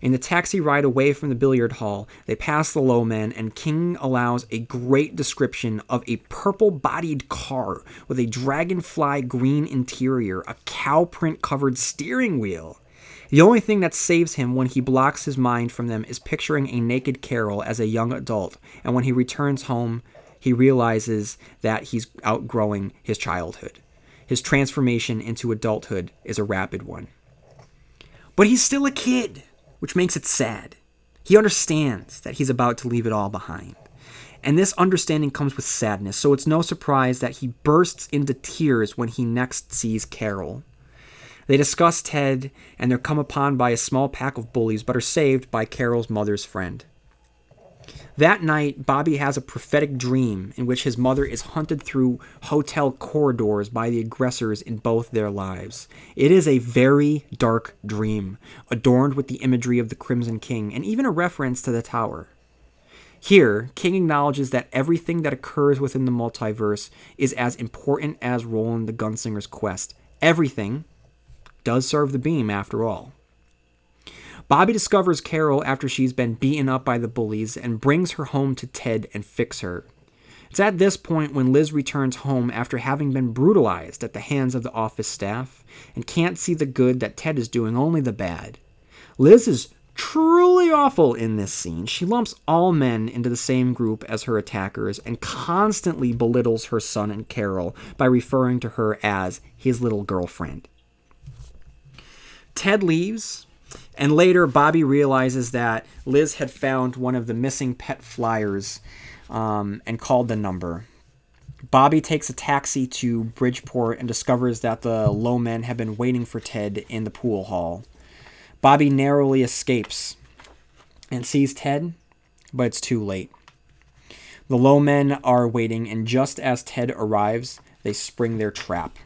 In the taxi ride away from the billiard hall, they pass the low man, and King allows a great description of a purple bodied car with a dragonfly green interior, a cow print covered steering wheel. The only thing that saves him when he blocks his mind from them is picturing a naked Carol as a young adult, and when he returns home, he realizes that he's outgrowing his childhood his transformation into adulthood is a rapid one. But he's still a kid, which makes it sad. He understands that he's about to leave it all behind. And this understanding comes with sadness, so it's no surprise that he bursts into tears when he next sees Carol. They discuss Ted, and they're come upon by a small pack of bullies, but are saved by Carol's mother's friend. That night, Bobby has a prophetic dream in which his mother is hunted through hotel corridors by the aggressors in both their lives. It is a very dark dream, adorned with the imagery of the Crimson King and even a reference to the Tower. Here, King acknowledges that everything that occurs within the multiverse is as important as Roland the Gunslinger's quest. Everything does serve the beam, after all. Bobby discovers Carol after she's been beaten up by the bullies and brings her home to Ted and fix her. It's at this point when Liz returns home after having been brutalized at the hands of the office staff and can't see the good that Ted is doing, only the bad. Liz is truly awful in this scene. She lumps all men into the same group as her attackers and constantly belittles her son and Carol by referring to her as his little girlfriend. Ted leaves, and later, Bobby realizes that Liz had found one of the missing pet flyers um, and called the number. Bobby takes a taxi to Bridgeport and discovers that the low men have been waiting for Ted in the pool hall. Bobby narrowly escapes and sees Ted, but it's too late. The low men are waiting, and just as Ted arrives, they spring their trap.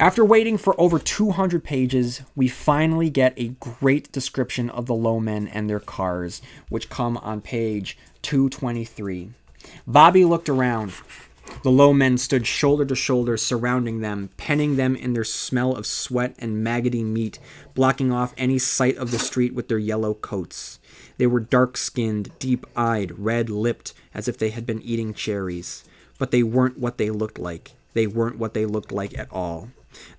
After waiting for over 200 pages, we finally get a great description of the low men and their cars, which come on page 223. Bobby looked around. The low men stood shoulder to shoulder, surrounding them, penning them in their smell of sweat and maggoty meat, blocking off any sight of the street with their yellow coats. They were dark skinned, deep eyed, red lipped, as if they had been eating cherries. But they weren't what they looked like. They weren't what they looked like at all.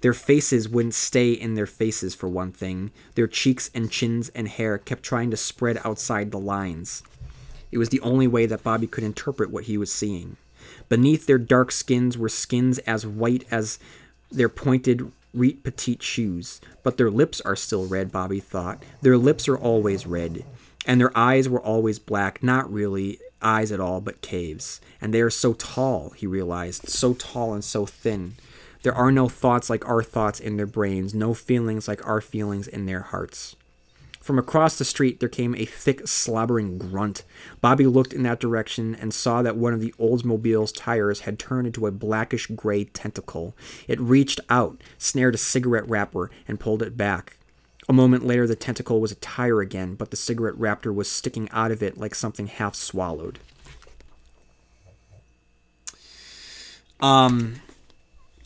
Their faces wouldn't stay in their faces, for one thing. Their cheeks and chins and hair kept trying to spread outside the lines. It was the only way that Bobby could interpret what he was seeing. Beneath their dark skins were skins as white as their pointed Reet Petite shoes. But their lips are still red, Bobby thought. Their lips are always red. And their eyes were always black, not really eyes at all, but caves. And they are so tall, he realized, so tall and so thin. There are no thoughts like our thoughts in their brains, no feelings like our feelings in their hearts. From across the street, there came a thick, slobbering grunt. Bobby looked in that direction and saw that one of the Oldsmobile's tires had turned into a blackish gray tentacle. It reached out, snared a cigarette wrapper, and pulled it back. A moment later, the tentacle was a tire again, but the cigarette wrapper was sticking out of it like something half swallowed. Um,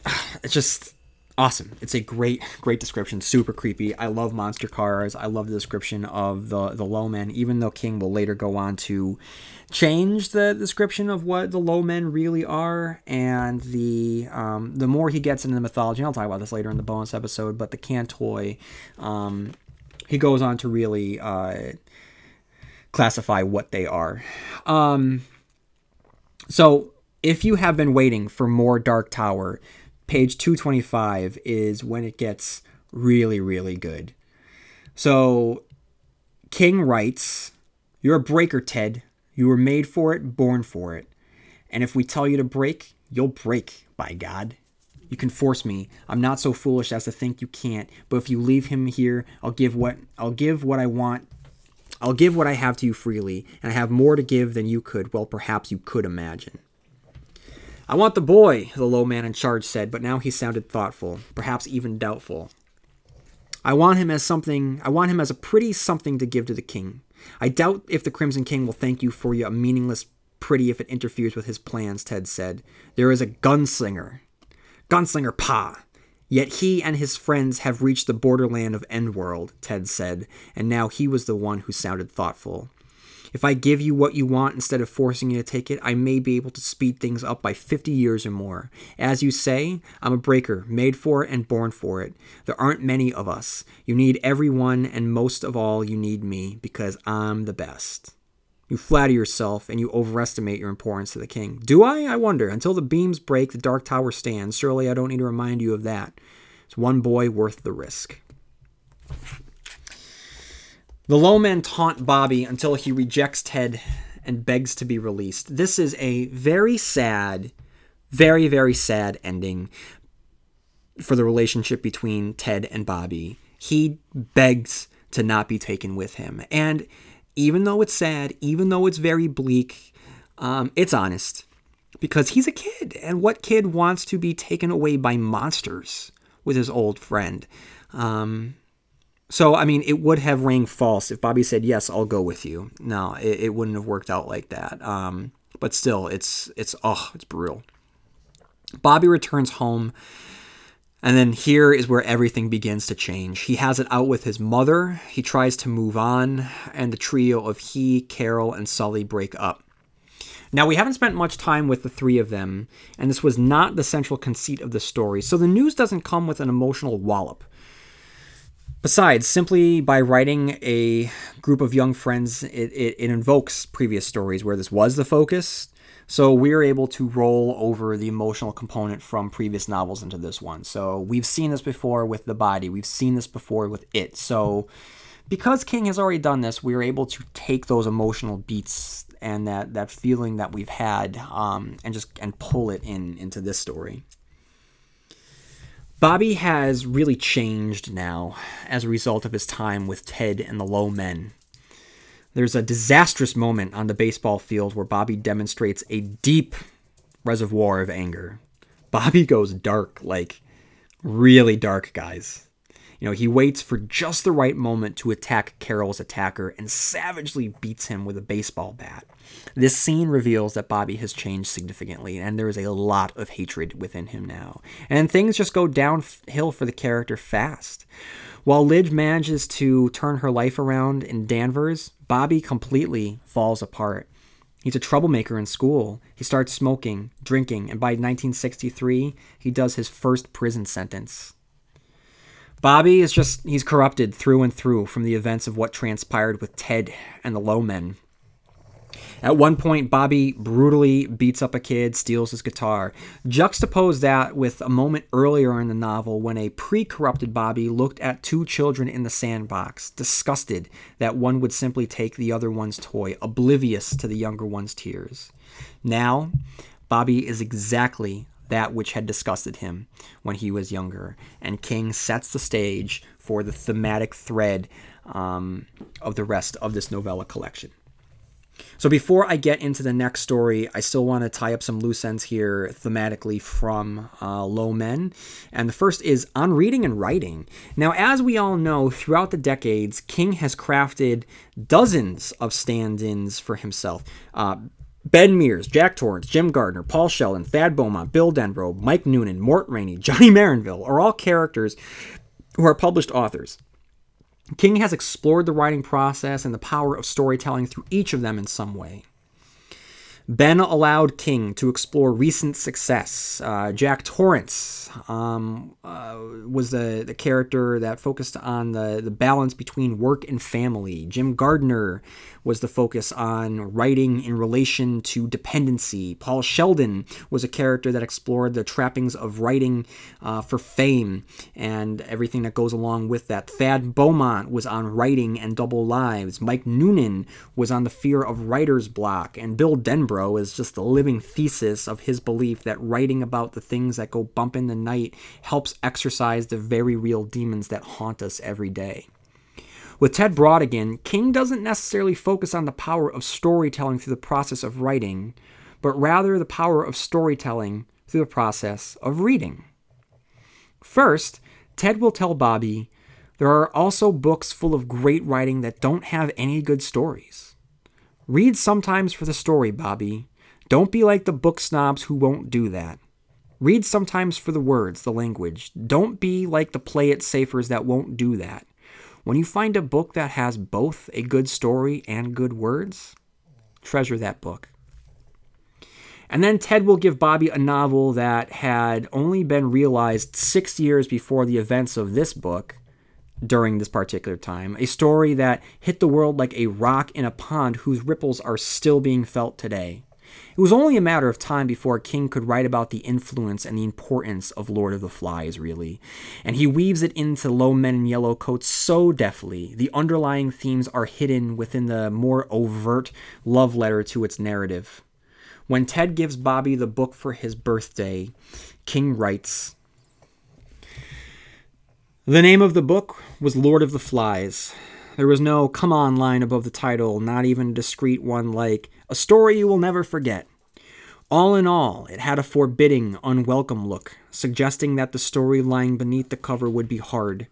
it's just awesome. It's a great, great description. Super creepy. I love monster cars. I love the description of the the low men. Even though King will later go on to change the description of what the low men really are, and the um, the more he gets into the mythology. I'll talk about this later in the bonus episode. But the Cantoi, um, he goes on to really uh, classify what they are. Um, so if you have been waiting for more Dark Tower page 225 is when it gets really, really good. So, King writes, You're a breaker, Ted. You were made for it, born for it. And if we tell you to break, you'll break, by God. You can force me. I'm not so foolish as to think you can't, but if you leave him here, I'll give what I'll give what I want. I'll give what I have to you freely, and I have more to give than you could, well perhaps you could imagine. I want the boy, the low man in charge said, but now he sounded thoughtful, perhaps even doubtful. I want him as something, I want him as a pretty something to give to the king. I doubt if the Crimson King will thank you for your meaningless pretty if it interferes with his plans, Ted said. There is a gunslinger. Gunslinger Pa. Yet he and his friends have reached the borderland of Endworld, Ted said, and now he was the one who sounded thoughtful. If I give you what you want instead of forcing you to take it, I may be able to speed things up by 50 years or more. As you say, I'm a breaker, made for it and born for it. There aren't many of us. You need everyone, and most of all, you need me, because I'm the best. You flatter yourself and you overestimate your importance to the king. Do I? I wonder. Until the beams break, the Dark Tower stands. Surely I don't need to remind you of that. It's one boy worth the risk. The low men taunt Bobby until he rejects Ted and begs to be released. This is a very sad, very, very sad ending for the relationship between Ted and Bobby. He begs to not be taken with him. And even though it's sad, even though it's very bleak, um, it's honest because he's a kid. And what kid wants to be taken away by monsters with his old friend? Um, so, I mean, it would have rang false if Bobby said, "Yes, I'll go with you." No, it, it wouldn't have worked out like that. Um, but still, it's it's oh, it's brutal. Bobby returns home, and then here is where everything begins to change. He has it out with his mother. He tries to move on, and the trio of he, Carol, and Sully break up. Now, we haven't spent much time with the three of them, and this was not the central conceit of the story, so the news doesn't come with an emotional wallop. Besides, simply by writing a group of young friends, it, it, it, invokes previous stories where this was the focus. So we're able to roll over the emotional component from previous novels into this one. So we've seen this before with The Body, we've seen this before with It. So because King has already done this, we are able to take those emotional beats and that, that feeling that we've had um, and just and pull it in into this story. Bobby has really changed now as a result of his time with Ted and the Low Men. There's a disastrous moment on the baseball field where Bobby demonstrates a deep reservoir of anger. Bobby goes dark, like really dark, guys. You know, he waits for just the right moment to attack Carol's attacker and savagely beats him with a baseball bat. This scene reveals that Bobby has changed significantly, and there is a lot of hatred within him now. And things just go downhill for the character fast. While Liz manages to turn her life around in Danvers, Bobby completely falls apart. He's a troublemaker in school. He starts smoking, drinking, and by 1963, he does his first prison sentence. Bobby is just, he's corrupted through and through from the events of what transpired with Ted and the Low Men. At one point, Bobby brutally beats up a kid, steals his guitar. Juxtapose that with a moment earlier in the novel when a pre corrupted Bobby looked at two children in the sandbox, disgusted that one would simply take the other one's toy, oblivious to the younger one's tears. Now, Bobby is exactly that which had disgusted him when he was younger. And King sets the stage for the thematic thread um, of the rest of this novella collection. So before I get into the next story, I still want to tie up some loose ends here thematically from uh, Low Men. And the first is on reading and writing. Now, as we all know, throughout the decades, King has crafted dozens of stand ins for himself. Uh, Ben Mears, Jack Torrance, Jim Gardener, Paul Sheldon, Thad Beaumont, Bill Denbrough, Mike Noonan, Mort Rainey, Johnny Marinville are all characters who are published authors. King has explored the writing process and the power of storytelling through each of them in some way. Ben allowed King to explore recent success. Uh, Jack Torrance um, uh, was the, the character that focused on the, the balance between work and family. Jim Gardener was the focus on writing in relation to dependency. Paul Sheldon was a character that explored the trappings of writing uh, for fame and everything that goes along with that. Thad Beaumont was on writing and double lives. Mike Noonan was on the fear of writer's block. And Bill Denbrough is just the living thesis of his belief that writing about the things that go bump in the night helps exorcise the very real demons that haunt us every day. With Ted Brautigan, King doesn't necessarily focus on the power of storytelling through the process of writing, but rather the power of storytelling through the process of reading. First, Ted will tell Bobby there are also books full of great writing that don't have any good stories. Read sometimes for the story, Bobby. Don't be like the book snobs who won't do that. Read sometimes for the words, the language. Don't be like the play it safers that won't do that. When you find a book that has both a good story and good words, treasure that book. And then Ted will give Bobby a novel that had only been realized six years before the events of this book during this particular time. A story that hit the world like a rock in a pond whose ripples are still being felt today. It was only a matter of time before King could write about the influence and the importance of Lord of the Flies, really. And he weaves it into Low Men in Yellow Coats so deftly. The underlying themes are hidden within the more overt love letter to its narrative. When Ted gives Bobby the book for his birthday, King writes The name of the book was Lord of the Flies. There was no come on line above the title, not even a discreet one like A Story You Will Never Forget. All in all, it had a forbidding, unwelcome look, suggesting that the story lying beneath the cover would be hard.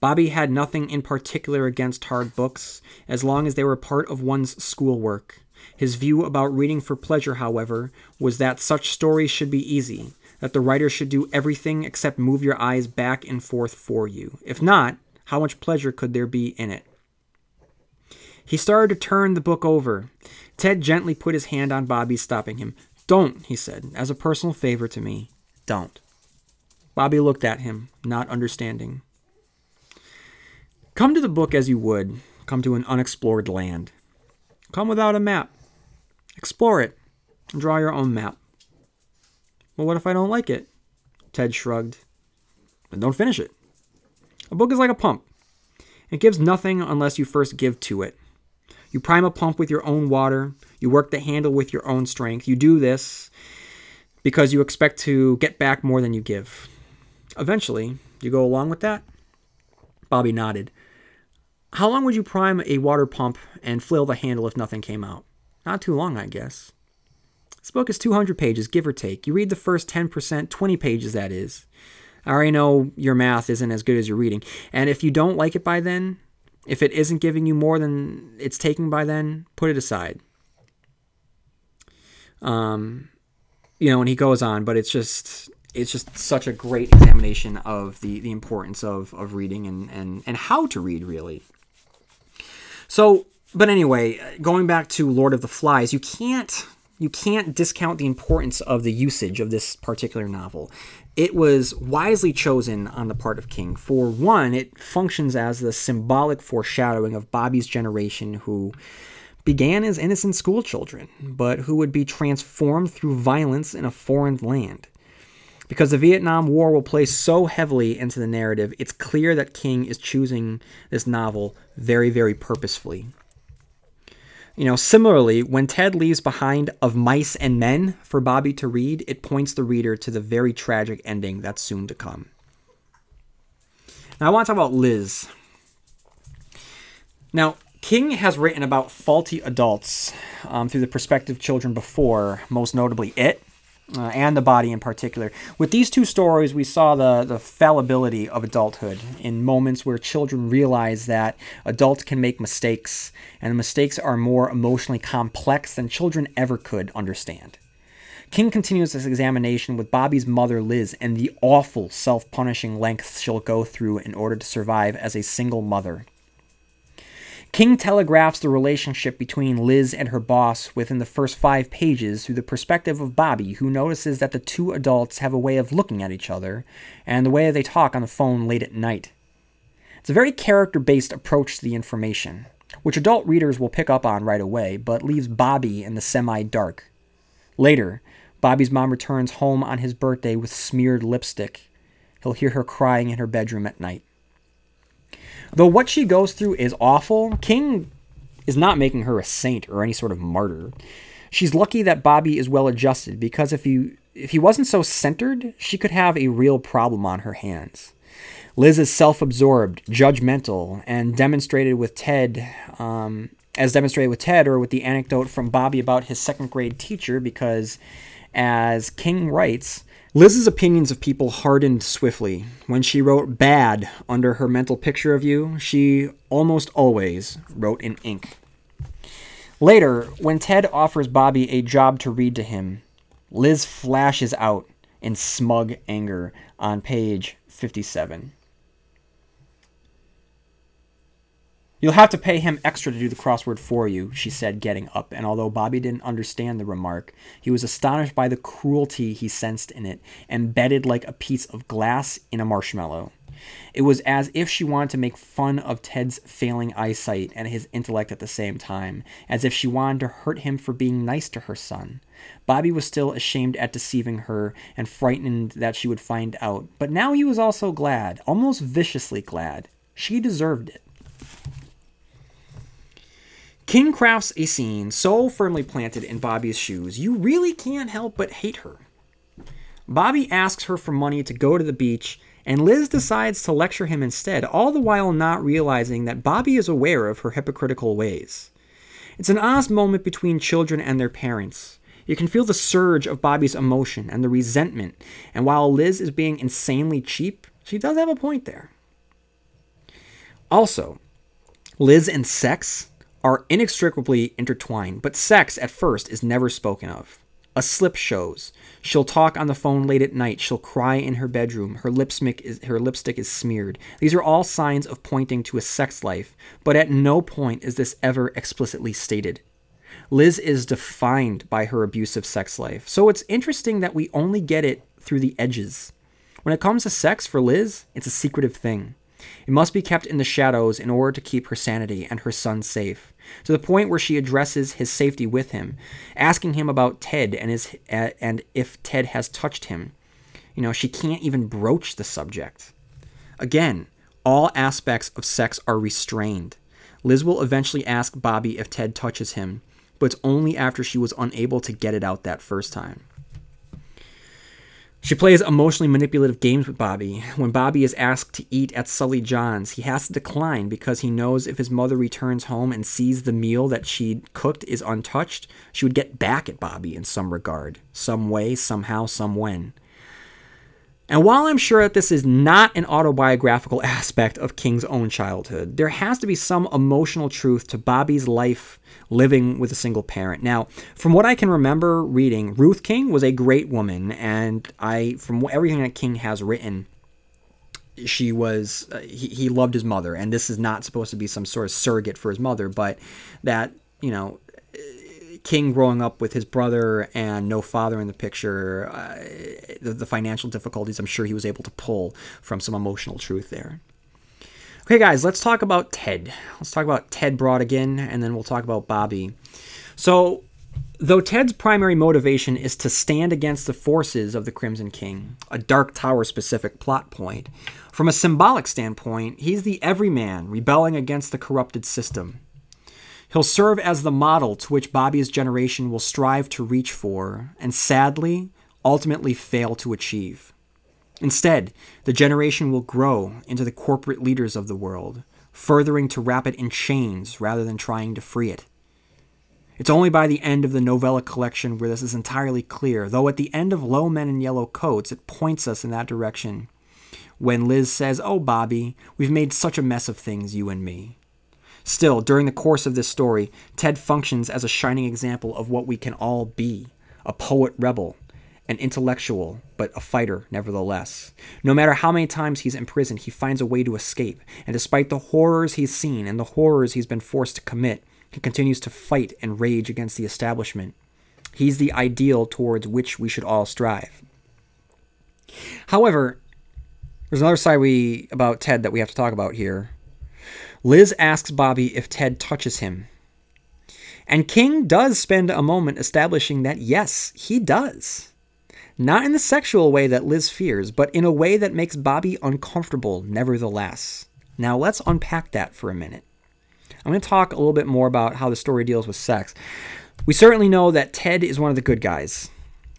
Bobby had nothing in particular against hard books, as long as they were part of one's schoolwork. His view about reading for pleasure, however, was that such stories should be easy, that the writer should do everything except move your eyes back and forth for you. If not, how much pleasure could there be in it? He started to turn the book over. Ted gently put his hand on Bobby's, stopping him. Don't, he said, as a personal favor to me. Don't. Bobby looked at him, not understanding. Come to the book as you would come to an unexplored land. Come without a map. Explore it and draw your own map. Well, what if I don't like it? Ted shrugged. Then don't finish it. A book is like a pump. It gives nothing unless you first give to it. You prime a pump with your own water. You work the handle with your own strength. You do this because you expect to get back more than you give. Eventually, you go along with that? Bobby nodded. How long would you prime a water pump and flail the handle if nothing came out? Not too long, I guess. This book is 200 pages, give or take. You read the first 10%, 20 pages, that is. I already know your math isn't as good as your reading. And if you don't like it by then, if it isn't giving you more than it's taking by then, put it aside. Um, you know, and he goes on, but it's just it's just such a great examination of the the importance of of reading and and and how to read really. So, but anyway, going back to Lord of the Flies, you can't you can't discount the importance of the usage of this particular novel it was wisely chosen on the part of King. For one, it functions as the symbolic foreshadowing of Bobby's generation who began as innocent schoolchildren, but who would be transformed through violence in a foreign land. Because the Vietnam War will play so heavily into the narrative, it's clear that King is choosing this novel very, very purposefully. You know, similarly, when Ted leaves behind Of Mice and Men for Bobby to read, it points the reader to the very tragic ending that's soon to come. Now, I want to talk about Liz. Now, King has written about faulty adults um, through the perspective of children before, most notably It, uh, and the body in particular. With these two stories, we saw the, the fallibility of adulthood in moments where children realize that adults can make mistakes, and the mistakes are more emotionally complex than children ever could understand. King continues this examination with Bobby's mother, Liz, and the awful self punishing lengths she'll go through in order to survive as a single mother. King telegraphs the relationship between Liz and her boss within the first five pages through the perspective of Bobby, who notices that the two adults have a way of looking at each other and the way they talk on the phone late at night. It's a very character based approach to the information, which adult readers will pick up on right away, but leaves Bobby in the semi dark. Later, Bobby's mom returns home on his birthday with smeared lipstick. He'll hear her crying in her bedroom at night. Though what she goes through is awful, King is not making her a saint or any sort of martyr. She's lucky that Bobby is well adjusted because if he if he wasn't so centered, she could have a real problem on her hands. Liz is self-absorbed, judgmental, and demonstrated with Ted, um, as demonstrated with Ted, or with the anecdote from Bobby about his second grade teacher, because as King writes, Liz's opinions of people hardened swiftly. When she wrote bad under her mental picture of you, she almost always wrote in ink. Later, when Ted offers Bobby a job to read to him, Liz flashes out in smug anger on page 57. You'll have to pay him extra to do the crossword for you, she said, getting up, and although Bobby didn't understand the remark, he was astonished by the cruelty he sensed in it, embedded like a piece of glass in a marshmallow. It was as if she wanted to make fun of Ted's failing eyesight and his intellect at the same time, as if she wanted to hurt him for being nice to her son. Bobby was still ashamed at deceiving her and frightened that she would find out, but now he was also glad, almost viciously glad. She deserved it. King crafts a scene so firmly planted in Bobby's shoes, you really can't help but hate her. Bobby asks her for money to go to the beach, and Liz decides to lecture him instead, all the while not realizing that Bobby is aware of her hypocritical ways. It's an honest moment between children and their parents. You can feel the surge of Bobby's emotion and the resentment, and while Liz is being insanely cheap, she does have a point there. Also, Liz and sex are inextricably intertwined, but sex at first is never spoken of. A slip shows. She'll talk on the phone late at night. She'll cry in her bedroom. Her lipstick is her lipstick is smeared. These are all signs of pointing to a sex life, but at no point is this ever explicitly stated. Liz is defined by her abusive sex life. So it's interesting that we only get it through the edges. When it comes to sex for Liz, it's a secretive thing. It must be kept in the shadows in order to keep her sanity and her son safe, to the point where she addresses his safety with him, asking him about Ted and his and if Ted has touched him. You know, she can't even broach the subject. Again, all aspects of sex are restrained. Liz will eventually ask Bobby if Ted touches him, but it's only after she was unable to get it out that first time. She plays emotionally manipulative games with Bobby. When Bobby is asked to eat at Sully John's, he has to decline because he knows if his mother returns home and sees the meal that she cooked is untouched, she would get back at Bobby in some regard, some way, somehow, some when. And while I'm sure that this is not an autobiographical aspect of King's own childhood, there has to be some emotional truth to Bobby's life living with a single parent. Now, from what I can remember reading, Ruth King was a great woman, and I, from everything that King has written, she was uh, he, he loved his mother, and this is not supposed to be some sort of surrogate for his mother, but that you know King growing up with his brother and no father in the picture, uh, the, the, financial difficulties I'm sure he was able to pull from some emotional truth there. Okay, guys, let's talk about Ted. Let's talk about Ted Brautigan, and then we'll talk about Bobby. So, though Ted's primary motivation is to stand against the forces of the Crimson King, a Dark Tower specific plot point, from a symbolic standpoint, he's the everyman rebelling against the corrupted system. He'll serve as the model to which Bobby's generation will strive to reach for, and sadly, ultimately fail to achieve. Instead, the generation will grow into the corporate leaders of the world, furthering to wrap it in chains rather than trying to free it. It's only by the end of the novella collection where this is entirely clear, though at the end of Low Men in Yellow Coats, it points us in that direction. When Liz says, Oh, Bobby, we've made such a mess of things, you and me. Still, during the course of this story, Ted functions as a shining example of what we can all be a poet rebel, an intellectual, but a fighter nevertheless. No matter how many times he's imprisoned, he finds a way to escape, and despite the horrors he's seen and the horrors he's been forced to commit, he continues to fight and rage against the establishment. He's the ideal towards which we should all strive. However, there's another side we about Ted that we have to talk about here. Liz asks Bobby if Ted touches him. And King does spend a moment establishing that yes, he does. Not in the sexual way that Liz fears, but in a way that makes Bobby uncomfortable, nevertheless. Now let's unpack that for a minute. I'm going to talk a little bit more about how the story deals with sex. We certainly know that Ted is one of the good guys,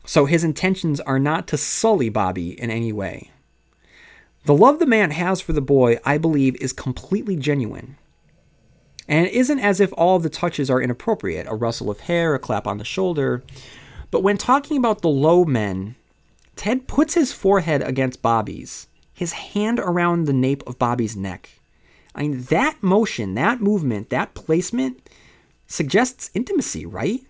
so his intentions are not to sully Bobby in any way. The love the man has for the boy, I believe, is completely genuine. And it isn't as if all the touches are inappropriate a rustle of hair, a clap on the shoulder. But when talking about the low men, Ted puts his forehead against Bobby's, his hand around the nape of Bobby's neck. I mean, that motion, that movement, that placement suggests intimacy, right?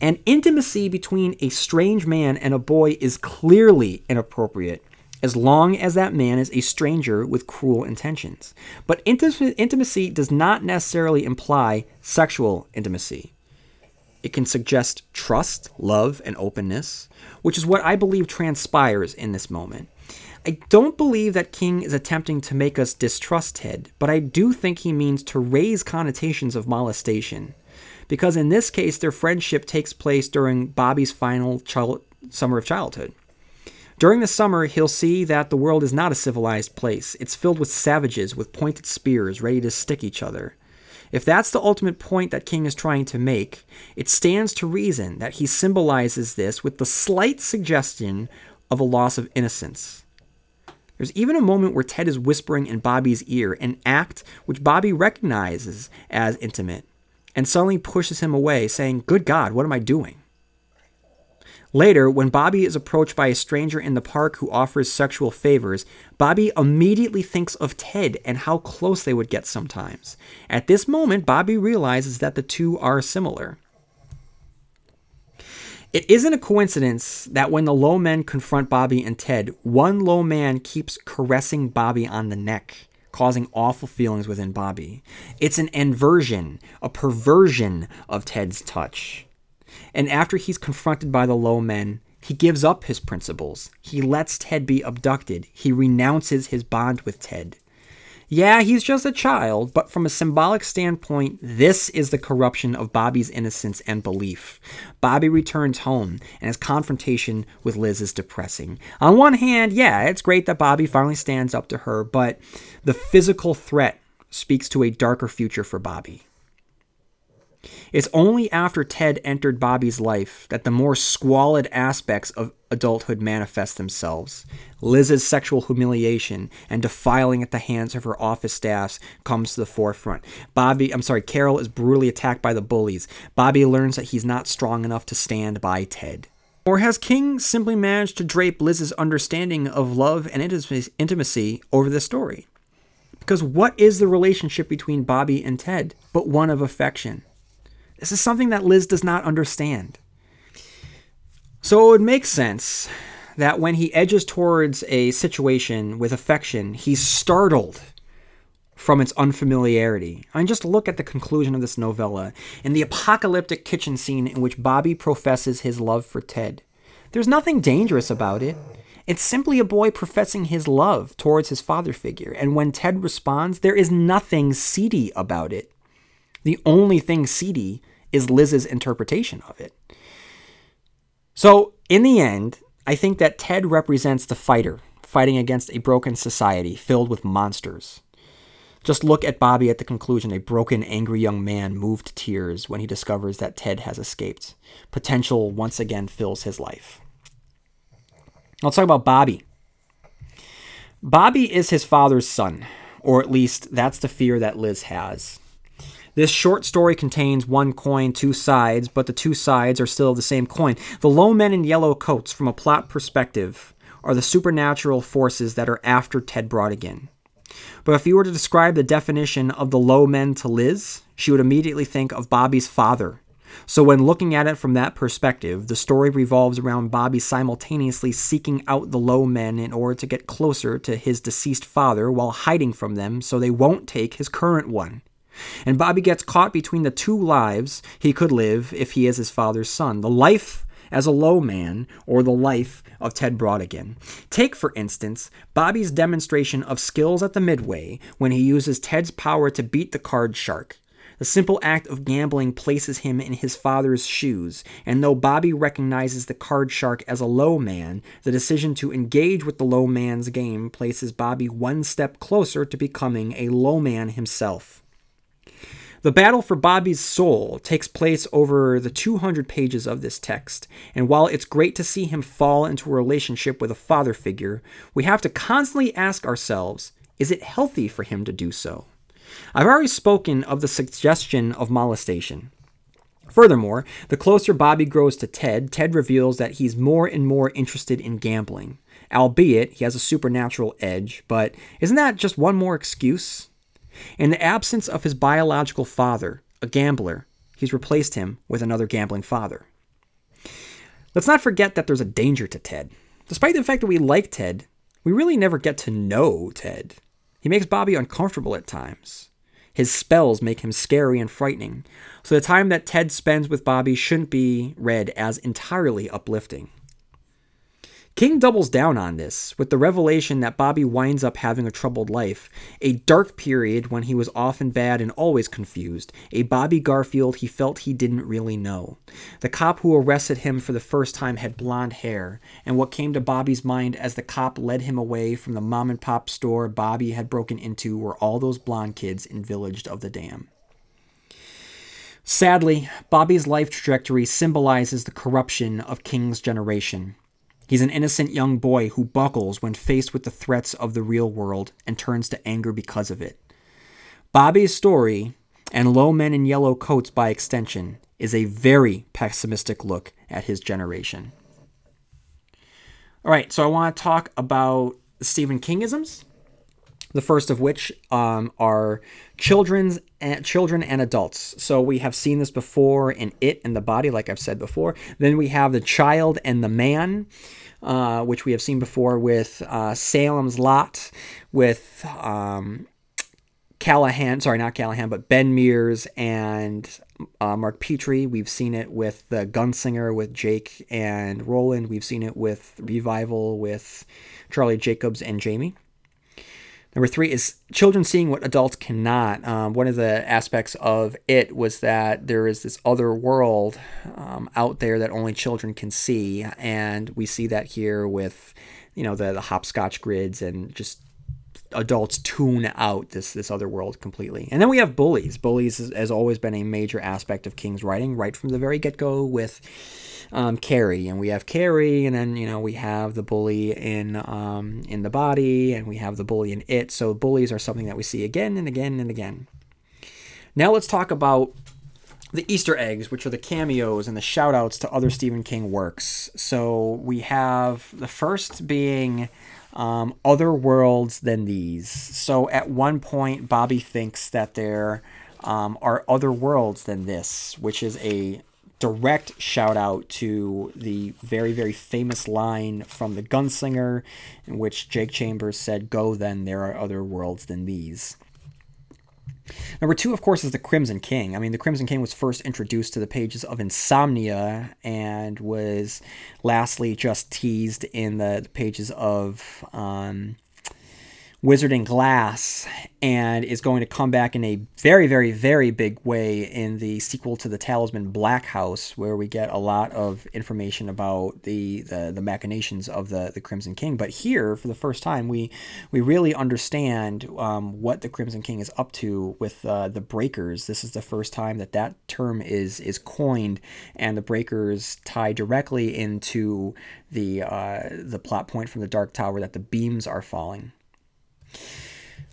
And intimacy between a strange man and a boy is clearly inappropriate as long as that man is a stranger with cruel intentions. But intimacy does not necessarily imply sexual intimacy. It can suggest trust, love, and openness, which is what I believe transpires in this moment. I don't believe that King is attempting to make us distrust Ted, but I do think he means to raise connotations of molestation. Because in this case, their friendship takes place during Bobby's final summer of childhood. During the summer, he'll see that the world is not a civilized place. It's filled with savages with pointed spears ready to stick each other. If that's the ultimate point that King is trying to make, it stands to reason that he symbolizes this with the slight suggestion of a loss of innocence. There's even a moment where Ted is whispering in Bobby's ear, an act which Bobby recognizes as intimate, and suddenly pushes him away, saying, Good God, what am I doing? Later, when Bobby is approached by a stranger in the park who offers sexual favors, Bobby immediately thinks of Ted and how close they would get sometimes. At this moment, Bobby realizes that the two are similar. It isn't a coincidence that when the low men confront Bobby and Ted, one low man keeps caressing Bobby on the neck, causing awful feelings within Bobby. It's an inversion, a perversion of Ted's touch. And after he's confronted by the low men, he gives up his principles. He lets Ted be abducted. He renounces his bond with Ted. Yeah, he's just a child, but from a symbolic standpoint, this is the corruption of Bobby's innocence and belief. Bobby returns home, and his confrontation with Liz is depressing. On one hand, yeah, it's great that Bobby finally stands up to her, but the physical threat speaks to a darker future for Bobby. It's only after Ted entered Bobby's life that the more squalid aspects of adulthood manifest themselves. Liz's sexual humiliation and defiling at the hands of her office staffs comes to the forefront. Bobby, I'm sorry, Carol is brutally attacked by the bullies. Bobby learns that he's not strong enough to stand by Ted. Or has King simply managed to drape Liz's understanding of love and intimacy over the story? Because what is the relationship between Bobby and Ted but one of affection? This is something that Liz does not understand. So it would make sense that when he edges towards a situation with affection, he's startled from its unfamiliarity. I mean, just look at the conclusion of this novella in the apocalyptic kitchen scene in which Bobby professes his love for Ted. There's nothing dangerous about it. It's simply a boy professing his love towards his father figure, and when Ted responds, there is nothing seedy about it. The only thing seedy is Liz's interpretation of it. So, in the end, I think that Ted represents the fighter fighting against a broken society filled with monsters. Just look at Bobby at the conclusion, a broken, angry young man moved to tears when he discovers that Ted has escaped. Potential once again fills his life. Let's talk about Bobby. Bobby is his father's son, or at least that's the fear that Liz has. This short story contains one coin, two sides, but the two sides are still the same coin. The low men in yellow coats, from a plot perspective, are the supernatural forces that are after Ted Brautigan. But if you were to describe the definition of the low men to Liz, she would immediately think of Bobby's father. So, when looking at it from that perspective, the story revolves around Bobby simultaneously seeking out the low men in order to get closer to his deceased father while hiding from them so they won't take his current one. And Bobby gets caught between the two lives he could live if he is his father's son the life as a low man or the life of Ted Brautigan. Take, for instance, Bobby's demonstration of skills at the midway when he uses Ted's power to beat the card shark. The simple act of gambling places him in his father's shoes, and though Bobby recognizes the card shark as a low man, the decision to engage with the low man's game places Bobby one step closer to becoming a low man himself. The battle for Bobby's soul takes place over the 200 pages of this text, and while it's great to see him fall into a relationship with a father figure, we have to constantly ask ourselves is it healthy for him to do so? I've already spoken of the suggestion of molestation. Furthermore, the closer Bobby grows to Ted, Ted reveals that he's more and more interested in gambling. Albeit, he has a supernatural edge, but isn't that just one more excuse? In the absence of his biological father, a gambler, he's replaced him with another gambling father. Let's not forget that there's a danger to Ted. Despite the fact that we like Ted, we really never get to know Ted. He makes Bobby uncomfortable at times. His spells make him scary and frightening, so the time that Ted spends with Bobby shouldn't be read as entirely uplifting. King doubles down on this with the revelation that Bobby winds up having a troubled life, a dark period when he was often bad and always confused, a Bobby Garfield he felt he didn't really know. The cop who arrested him for the first time had blonde hair, and what came to Bobby's mind as the cop led him away from the mom and pop store Bobby had broken into were all those blonde kids in Village of the Damned. Sadly, Bobby's life trajectory symbolizes the corruption of King's generation. He's an innocent young boy who buckles when faced with the threats of the real world and turns to anger because of it. Bobby's story, and Low Men in Yellow Coats by extension, is a very pessimistic look at his generation. All right, so I want to talk about Stephen Kingisms. The first of which um, are children's and, children and adults. So we have seen this before in It and the Body, like I've said before. Then we have the child and the man. Uh, which we have seen before with uh, Salem's Lot, with um, Callahan, sorry, not Callahan, but Ben Mears and uh, Mark Petrie. We've seen it with the Gunslinger with Jake and Roland. We've seen it with Revival with Charlie Jacobs and Jamie. Number three is children seeing what adults cannot. Um, one of the aspects of it was that there is this other world um, out there that only children can see, and we see that here with, you know, the, the hopscotch grids and just adults tune out this this other world completely. And then we have bullies. Bullies has, has always been a major aspect of King's writing, right from the very get go with um, Carrie, and we have Carrie, and then you know we have the bully in um, in the body, and we have the bully in it. So bullies are something that we see again and again and again. Now let's talk about the Easter eggs, which are the cameos and the shout outs to other Stephen King works. So we have the first being um, other worlds than these. So at one point, Bobby thinks that there um, are other worlds than this, which is a direct shout out to the very, very famous line from The Gunslinger, in which Jake Chambers said, Go then, there are other worlds than these. Number two, of course, is the Crimson King. I mean, the Crimson King was first introduced to the pages of Insomnia and was lastly just teased in the, pages of um, Wizard in Glass and is going to come back in a very, very, very big way in the sequel to the Talisman Black House, where we get a lot of information about the the, the machinations of the, the Crimson King. But here, for the first time, we we really understand um, what the Crimson King is up to with uh, the Breakers. This is the first time that that term is is coined, and the Breakers tie directly into the uh, the plot point from the Dark Tower that the beams are falling.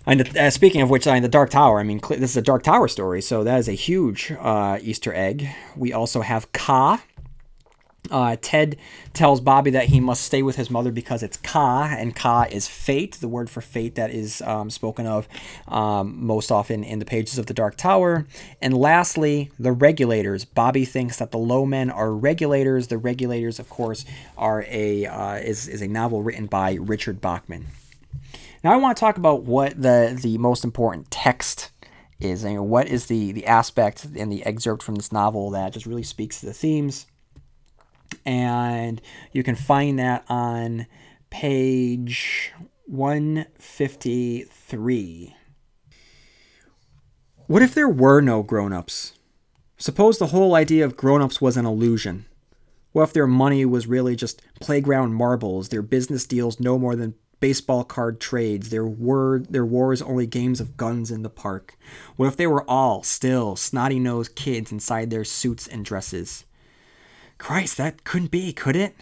And uh, speaking of which, I in the Dark Tower, I mean, this is a Dark Tower story, so that is a huge uh, Easter egg. We also have Ka. Uh, Ted tells Bobby that he must stay with his mother because it's Ka, and Ka is fate, the word for fate that is um, spoken of um, most often in the pages of the Dark Tower. And lastly, the regulators. Bobby thinks that the low men are regulators. The regulators, of course, are a uh, is is a novel written by Richard Bachman. Now I want to talk about what the the most important text is. and what is the the aspect in the excerpt from this novel that just really speaks to the themes. And you can find that on page 153. What if there were no grown-ups? Suppose the whole idea of grown-ups was an illusion. What if their money was really just playground marbles, their business deals no more than baseball card trades. There were there wars only games of guns in the park. What if they were all still snotty nosed kids inside their suits and dresses? Christ, that couldn't be, could it?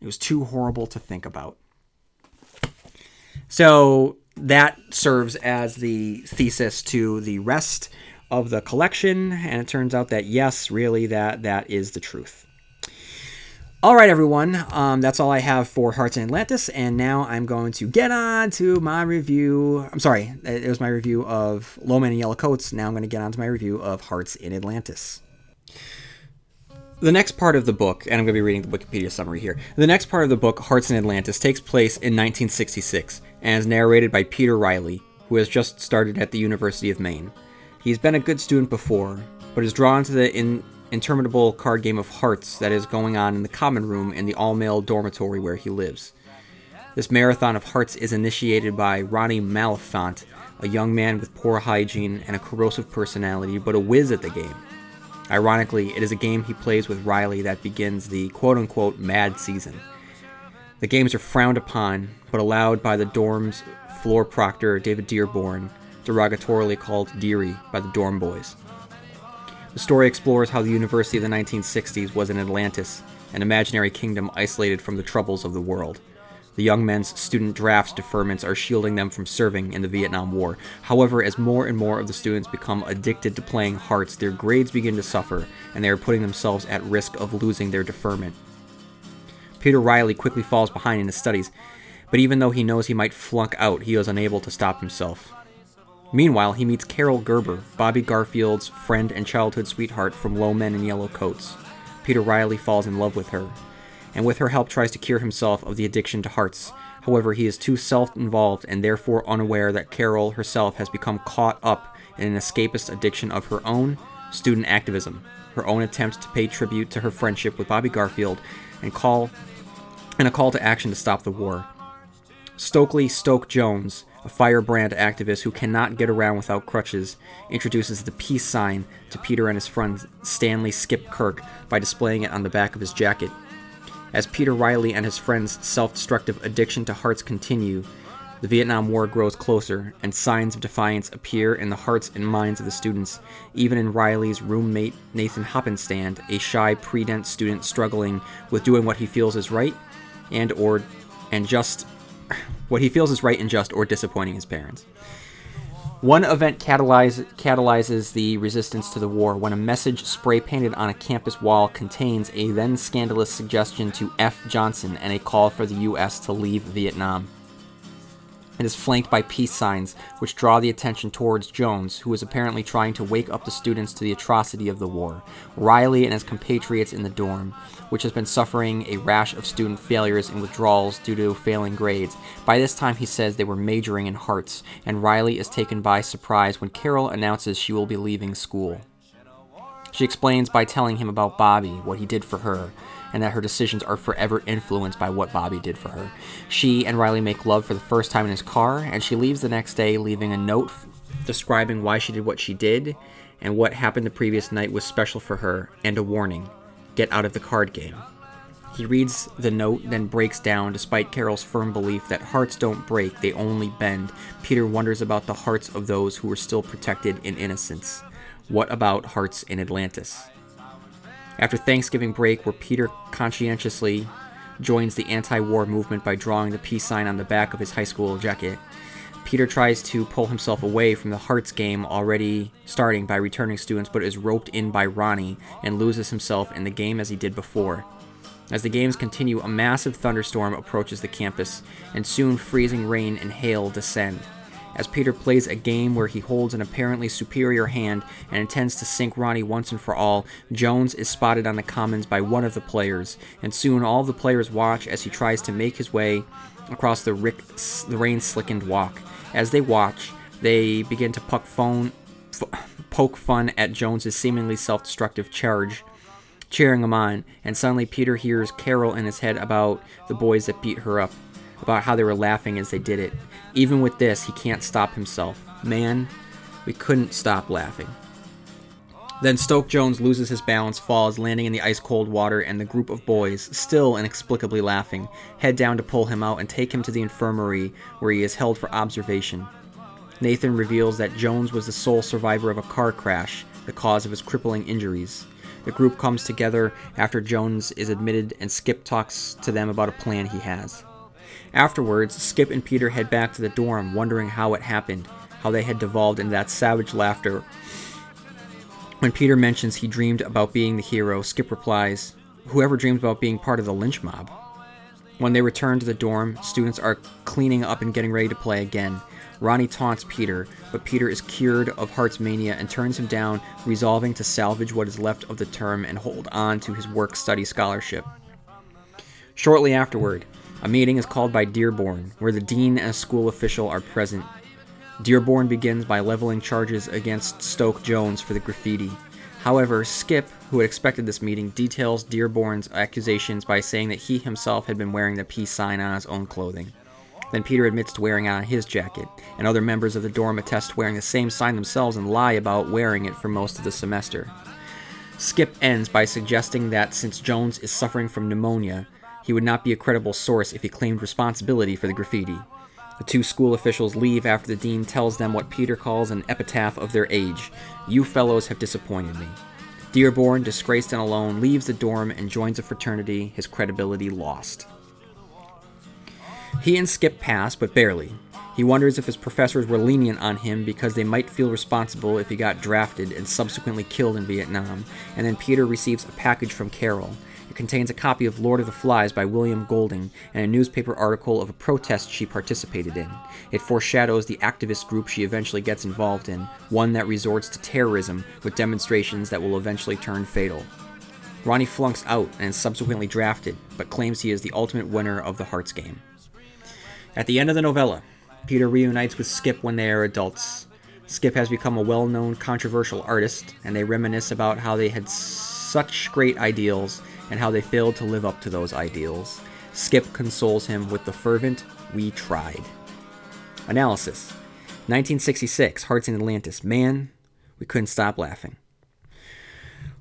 It was too horrible to think about. So that serves as the thesis to the rest of the collection, and it turns out that yes, really, that that is the truth. All right, everyone. Um, that's all I have for Hearts in Atlantis, and now I'm going to get on to my review. I'm sorry, it was my review of Low Man and Yellow Coats. Now I'm going to get on to my review of Hearts in Atlantis. The next part of the book, and I'm going to be reading the Wikipedia summary here. The next part of the book, Hearts in Atlantis, takes place in 1966 and is narrated by Peter Riley, who has just started at the University of Maine. He's been a good student before, but is drawn to the in interminable card game of hearts that is going on in the common room in the all male dormitory where he lives. This marathon of hearts is initiated by Ronnie Malenfant, a young man with poor hygiene and a corrosive personality, but a whiz at the game. Ironically, it is a game he plays with Riley that begins the quote unquote mad season. The games are frowned upon, but allowed by the dorm's floor proctor, David Dearborn, derogatorily called Deary by the dorm boys. The story explores how the University of the 1960s was an Atlantis, an imaginary kingdom isolated from the troubles of the world. The young men's student draft deferments are shielding them from serving in the Vietnam War. However, as more and more of the students become addicted to playing hearts, their grades begin to suffer, and they are putting themselves at risk of losing their deferment. Peter Riley quickly falls behind in his studies, but even though he knows he might flunk out, he is unable to stop himself. Meanwhile, he meets Carol Gerber, Bobby Garfield's friend and childhood sweetheart from Low Men in Yellow Coats. Peter Riley falls in love with her, and with her help tries to cure himself of the addiction to hearts. However, he is too self involved and therefore unaware that Carol herself has become caught up in an escapist addiction of her own student activism, her own attempt to pay tribute to her friendship with Bobby Garfield and call and a call to action to stop the war. Stokely Stoke Jones a firebrand activist who cannot get around without crutches, introduces the peace sign to Peter and his friend Stanley Skip Kirk by displaying it on the back of his jacket. As Peter Riley and his friend's self destructive addiction to hearts continue, the Vietnam War grows closer, and signs of defiance appear in the hearts and minds of the students, even in Riley's roommate Nathan Hoppenstand, a shy pre-dent student struggling with doing what he feels is right and or and just what he feels is right and just or disappointing his parents. One event catalyze, catalyzes the resistance to the war when a message spray painted on a campus wall contains a then scandalous suggestion to F. Johnson and a call for the U.S. to leave Vietnam. It is flanked by peace signs, which draw the attention towards Jones, who is apparently trying to wake up the students to the atrocity of the war, Riley and his compatriots in the dorm, which has been suffering a rash of student failures and withdrawals due to failing grades. By this time, he says they were majoring in hearts, and Riley is taken by surprise when Carol announces she will be leaving school. She explains by telling him about Bobby, what he did for her, and that her decisions are forever influenced by what Bobby did for her. She and Riley make love for the first time in his car, and she leaves the next day, leaving a note describing why she did what she did and what happened the previous night was special for her, and a warning get out of the card game. He reads the note, then breaks down, despite Carol's firm belief that hearts don't break, they only bend. Peter wonders about the hearts of those who were still protected in innocence. What about hearts in Atlantis? After Thanksgiving break, where Peter conscientiously joins the anti war movement by drawing the peace sign on the back of his high school jacket, Peter tries to pull himself away from the Hearts game already starting by returning students, but is roped in by Ronnie and loses himself in the game as he did before. As the games continue, a massive thunderstorm approaches the campus, and soon freezing rain and hail descend. As Peter plays a game where he holds an apparently superior hand and intends to sink Ronnie once and for all, Jones is spotted on the commons by one of the players, and soon all the players watch as he tries to make his way across the, rick, the rain slickened walk. As they watch, they begin to poke, phone, f- poke fun at Jones's seemingly self destructive charge cheering him on, and suddenly Peter hears Carol in his head about the boys that beat her up, about how they were laughing as they did it. Even with this, he can't stop himself. Man, we couldn't stop laughing. Then Stoke Jones loses his balance, falls, landing in the ice cold water, and the group of boys, still inexplicably laughing, head down to pull him out and take him to the infirmary where he is held for observation. Nathan reveals that Jones was the sole survivor of a car crash, the cause of his crippling injuries. The group comes together after Jones is admitted, and Skip talks to them about a plan he has. Afterwards, Skip and Peter head back to the dorm, wondering how it happened, how they had devolved into that savage laughter. When Peter mentions he dreamed about being the hero, Skip replies, Whoever dreams about being part of the lynch mob. When they return to the dorm, students are cleaning up and getting ready to play again. Ronnie taunts Peter, but Peter is cured of Hearts mania and turns him down, resolving to salvage what is left of the term and hold on to his work study scholarship. Shortly afterward, a meeting is called by Dearborn, where the dean and a school official are present. Dearborn begins by leveling charges against Stoke Jones for the graffiti. However, Skip, who had expected this meeting, details Dearborn's accusations by saying that he himself had been wearing the peace sign on his own clothing. Then Peter admits to wearing it on his jacket, and other members of the dorm attest to wearing the same sign themselves and lie about wearing it for most of the semester. Skip ends by suggesting that since Jones is suffering from pneumonia, he would not be a credible source if he claimed responsibility for the graffiti. The two school officials leave after the dean tells them what Peter calls an epitaph of their age You fellows have disappointed me. Dearborn, disgraced and alone, leaves the dorm and joins a fraternity, his credibility lost. He and Skip pass, but barely. He wonders if his professors were lenient on him because they might feel responsible if he got drafted and subsequently killed in Vietnam. And then Peter receives a package from Carol. Contains a copy of Lord of the Flies by William Golding and a newspaper article of a protest she participated in. It foreshadows the activist group she eventually gets involved in, one that resorts to terrorism with demonstrations that will eventually turn fatal. Ronnie flunks out and is subsequently drafted, but claims he is the ultimate winner of the Hearts game. At the end of the novella, Peter reunites with Skip when they are adults. Skip has become a well known controversial artist, and they reminisce about how they had such great ideals and how they failed to live up to those ideals. Skip consoles him with the fervent, We tried. Analysis 1966, Hearts in Atlantis. Man, we couldn't stop laughing.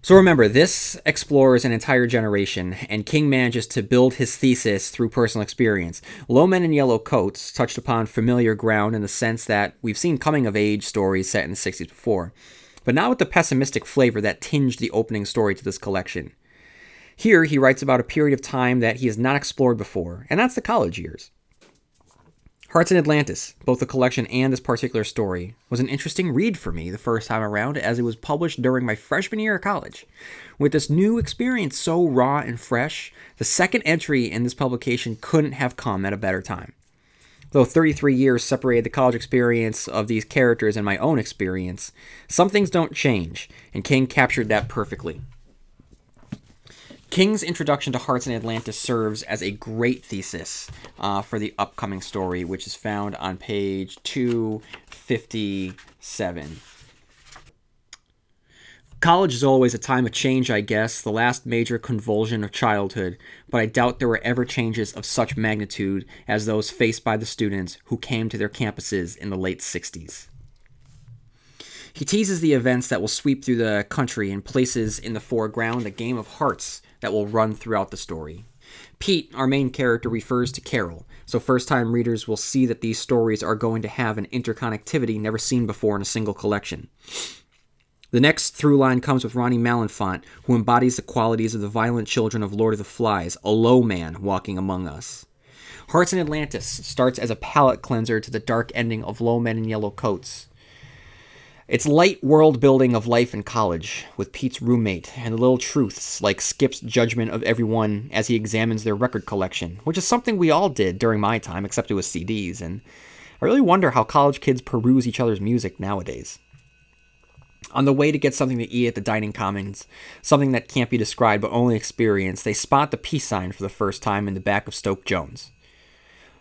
So remember, this explores an entire generation, and King manages to build his thesis through personal experience. Low Men in Yellow Coats touched upon familiar ground in the sense that we've seen coming of age stories set in the 60s before, but not with the pessimistic flavor that tinged the opening story to this collection. Here, he writes about a period of time that he has not explored before, and that's the college years. Hearts in Atlantis, both the collection and this particular story, was an interesting read for me the first time around as it was published during my freshman year of college. With this new experience so raw and fresh, the second entry in this publication couldn't have come at a better time. Though 33 years separated the college experience of these characters and my own experience, some things don't change, and King captured that perfectly. King's introduction to Hearts in Atlantis serves as a great thesis uh, for the upcoming story, which is found on page 257. College is always a time of change, I guess, the last major convulsion of childhood, but I doubt there were ever changes of such magnitude as those faced by the students who came to their campuses in the late 60s. He teases the events that will sweep through the country and places in the foreground a game of hearts that will run throughout the story. Pete, our main character, refers to Carol, so first time readers will see that these stories are going to have an interconnectivity never seen before in a single collection. The next through line comes with Ronnie Malenfant, who embodies the qualities of the violent children of Lord of the Flies, a low man walking among us. Hearts in Atlantis starts as a palate cleanser to the dark ending of Low Men in Yellow Coats. It's light world building of life in college, with Pete's roommate, and little truths like Skip's judgment of everyone as he examines their record collection, which is something we all did during my time, except it was CDs, and I really wonder how college kids peruse each other's music nowadays. On the way to get something to eat at the dining commons, something that can't be described but only experienced, they spot the peace sign for the first time in the back of Stoke Jones.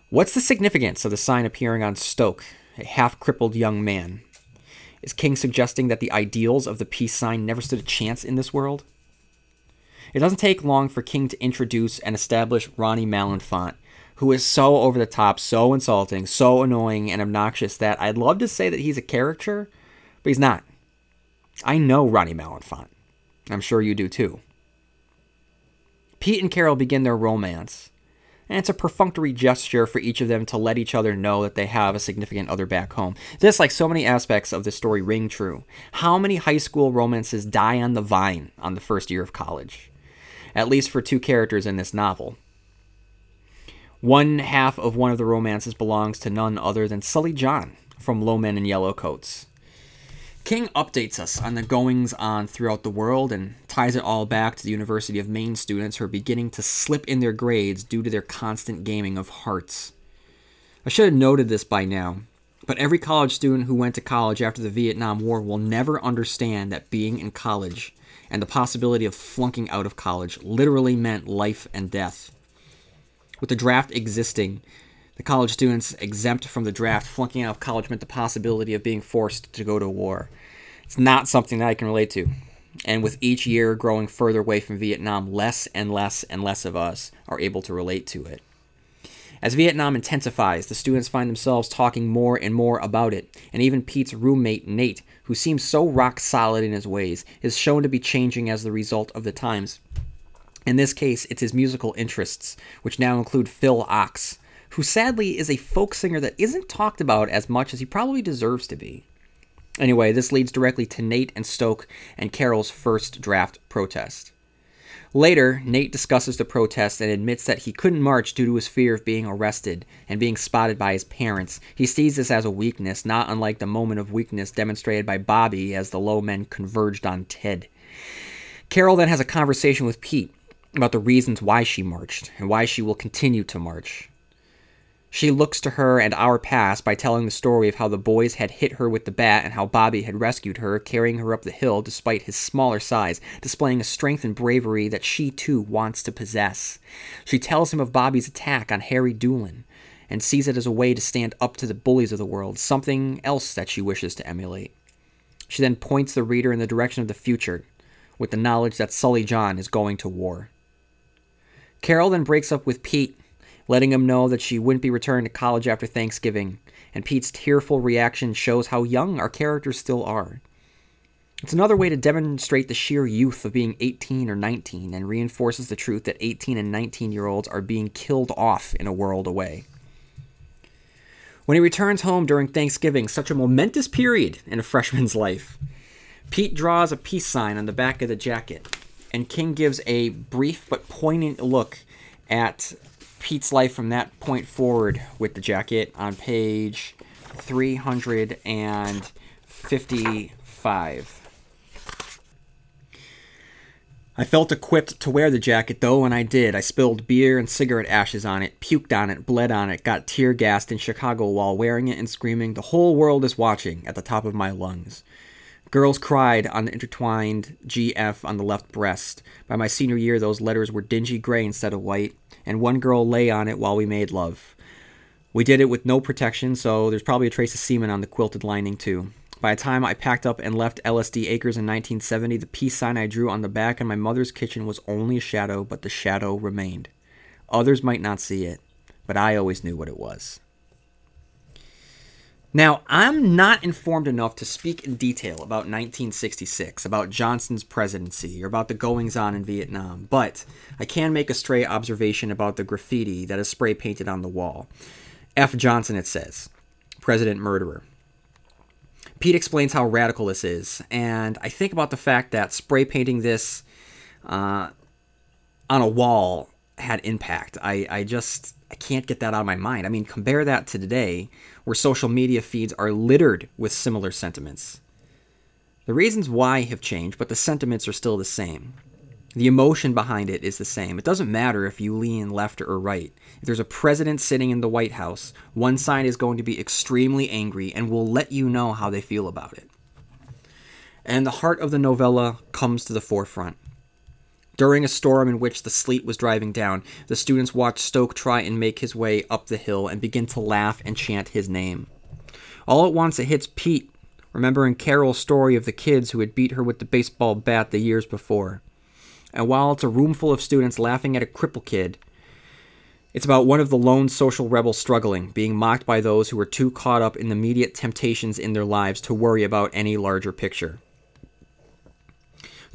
What's the significance of the sign appearing on Stoke, a half crippled young man? Is King suggesting that the ideals of the peace sign never stood a chance in this world? It doesn't take long for King to introduce and establish Ronnie Malenfant, who is so over the top, so insulting, so annoying and obnoxious that I'd love to say that he's a caricature, but he's not. I know Ronnie Malenfant. I'm sure you do too. Pete and Carol begin their romance, and it's a perfunctory gesture for each of them to let each other know that they have a significant other back home. This, like so many aspects of the story, ring true. How many high school romances die on the vine on the first year of college? At least for two characters in this novel. One half of one of the romances belongs to none other than Sully John from Low Men in Yellow Coats. King updates us on the goings on throughout the world and ties it all back to the University of Maine students who are beginning to slip in their grades due to their constant gaming of hearts. I should have noted this by now, but every college student who went to college after the Vietnam War will never understand that being in college and the possibility of flunking out of college literally meant life and death. With the draft existing, the college students exempt from the draft, flunking out of college meant the possibility of being forced to go to war. It's not something that I can relate to. And with each year growing further away from Vietnam, less and less and less of us are able to relate to it. As Vietnam intensifies, the students find themselves talking more and more about it, and even Pete's roommate, Nate, who seems so rock solid in his ways, is shown to be changing as the result of the times. In this case, it's his musical interests, which now include Phil Ochs, who sadly is a folk singer that isn't talked about as much as he probably deserves to be. Anyway, this leads directly to Nate and Stoke and Carol's first draft protest. Later, Nate discusses the protest and admits that he couldn't march due to his fear of being arrested and being spotted by his parents. He sees this as a weakness, not unlike the moment of weakness demonstrated by Bobby as the low men converged on Ted. Carol then has a conversation with Pete about the reasons why she marched and why she will continue to march. She looks to her and our past by telling the story of how the boys had hit her with the bat and how Bobby had rescued her, carrying her up the hill despite his smaller size, displaying a strength and bravery that she too wants to possess. She tells him of Bobby's attack on Harry Doolin and sees it as a way to stand up to the bullies of the world, something else that she wishes to emulate. She then points the reader in the direction of the future, with the knowledge that Sully John is going to war. Carol then breaks up with Pete letting him know that she wouldn't be returning to college after Thanksgiving, and Pete's tearful reaction shows how young our characters still are. It's another way to demonstrate the sheer youth of being 18 or 19 and reinforces the truth that 18 and 19 year olds are being killed off in a world away. When he returns home during Thanksgiving, such a momentous period in a freshman's life, Pete draws a peace sign on the back of the jacket, and King gives a brief but poignant look at Pete's life from that point forward with the jacket on page 355. I felt equipped to wear the jacket, though, and I did. I spilled beer and cigarette ashes on it, puked on it, bled on it, got tear gassed in Chicago while wearing it and screaming, The whole world is watching at the top of my lungs. Girls cried on the intertwined GF on the left breast. By my senior year, those letters were dingy gray instead of white and one girl lay on it while we made love. We did it with no protection, so there's probably a trace of semen on the quilted lining, too. By the time I packed up and left LSD Acres in 1970, the peace sign I drew on the back in my mother's kitchen was only a shadow, but the shadow remained. Others might not see it, but I always knew what it was. Now, I'm not informed enough to speak in detail about 1966, about Johnson's presidency, or about the goings on in Vietnam, but I can make a stray observation about the graffiti that is spray painted on the wall. F. Johnson, it says, President Murderer. Pete explains how radical this is, and I think about the fact that spray painting this uh, on a wall had impact. I, I just I can't get that out of my mind. I mean, compare that to today, where social media feeds are littered with similar sentiments. The reasons why have changed, but the sentiments are still the same. The emotion behind it is the same. It doesn't matter if you lean left or right. If there's a president sitting in the White House, one side is going to be extremely angry and will let you know how they feel about it. And the heart of the novella comes to the forefront. During a storm in which the sleet was driving down, the students watched Stoke try and make his way up the hill and begin to laugh and chant his name. All at once it hits Pete, remembering Carol's story of the kids who had beat her with the baseball bat the years before. And while it's a room full of students laughing at a cripple kid, it's about one of the lone social rebels struggling, being mocked by those who were too caught up in the immediate temptations in their lives to worry about any larger picture.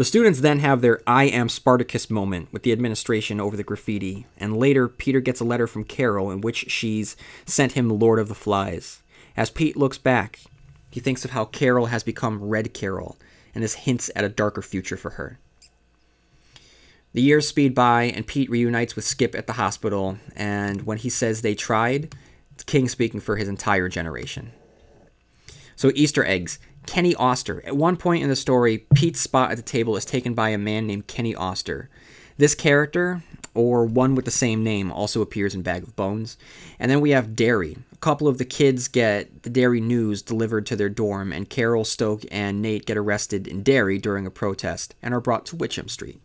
The students then have their I am Spartacus moment with the administration over the graffiti, and later Peter gets a letter from Carol in which she's sent him Lord of the Flies. As Pete looks back, he thinks of how Carol has become Red Carol, and this hints at a darker future for her. The years speed by, and Pete reunites with Skip at the hospital, and when he says they tried, it's King speaking for his entire generation. So, Easter eggs. Kenny Oster. At one point in the story, Pete's spot at the table is taken by a man named Kenny Oster. This character, or one with the same name, also appears in Bag of Bones. And then we have Derry. A couple of the kids get the Derry news delivered to their dorm, and Carol, Stoke, and Nate get arrested in Derry during a protest and are brought to Witcham Street.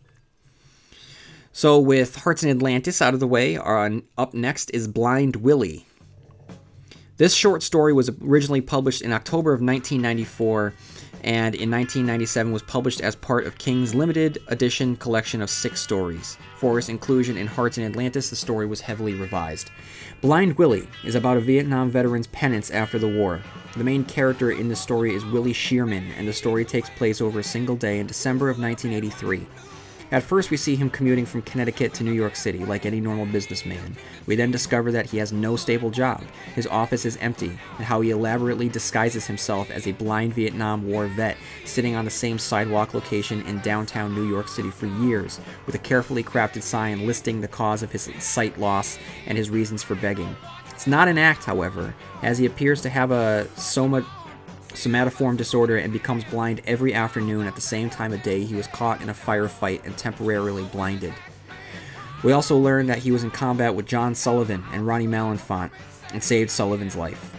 So, with Hearts in Atlantis out of the way, on, up next is Blind Willie. This short story was originally published in October of 1994 and in 1997 was published as part of King's limited edition collection of six stories. For its inclusion in Hearts in Atlantis, the story was heavily revised. Blind Willie is about a Vietnam veteran's penance after the war. The main character in the story is Willie Shearman, and the story takes place over a single day in December of 1983. At first, we see him commuting from Connecticut to New York City like any normal businessman. We then discover that he has no stable job, his office is empty, and how he elaborately disguises himself as a blind Vietnam War vet sitting on the same sidewalk location in downtown New York City for years, with a carefully crafted sign listing the cause of his sight loss and his reasons for begging. It's not an act, however, as he appears to have a soma somatoform disorder and becomes blind every afternoon at the same time of day he was caught in a firefight and temporarily blinded. We also learn that he was in combat with John Sullivan and Ronnie Malenfant and saved Sullivan's life.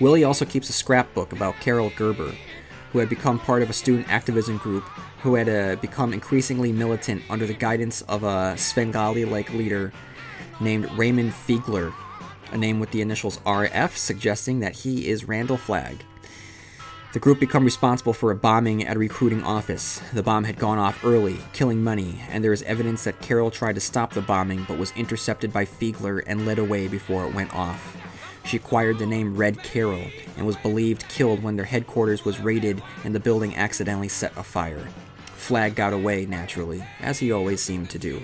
Willie also keeps a scrapbook about Carol Gerber, who had become part of a student activism group who had uh, become increasingly militant under the guidance of a Svengali like leader named Raymond Fiegler, a name with the initials RF suggesting that he is Randall Flagg. The group become responsible for a bombing at a recruiting office. The bomb had gone off early, killing money, and there is evidence that Carol tried to stop the bombing but was intercepted by Fiegler and led away before it went off. She acquired the name Red Carol and was believed killed when their headquarters was raided and the building accidentally set afire. Flagg got away, naturally, as he always seemed to do.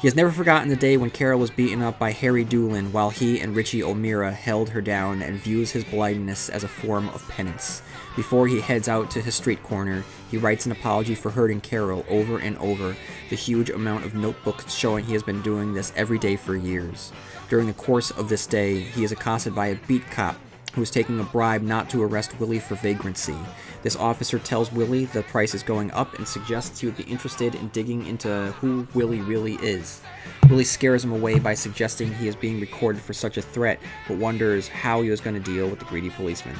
He has never forgotten the day when Carol was beaten up by Harry Doolin while he and Richie O'Meara held her down and views his blindness as a form of penance. Before he heads out to his street corner, he writes an apology for hurting Carol over and over, the huge amount of notebooks showing he has been doing this every day for years. During the course of this day, he is accosted by a beat cop who is taking a bribe not to arrest Willie for vagrancy. This officer tells Willie the price is going up and suggests he would be interested in digging into who Willie really is. Willie scares him away by suggesting he is being recorded for such a threat, but wonders how he was going to deal with the greedy policeman.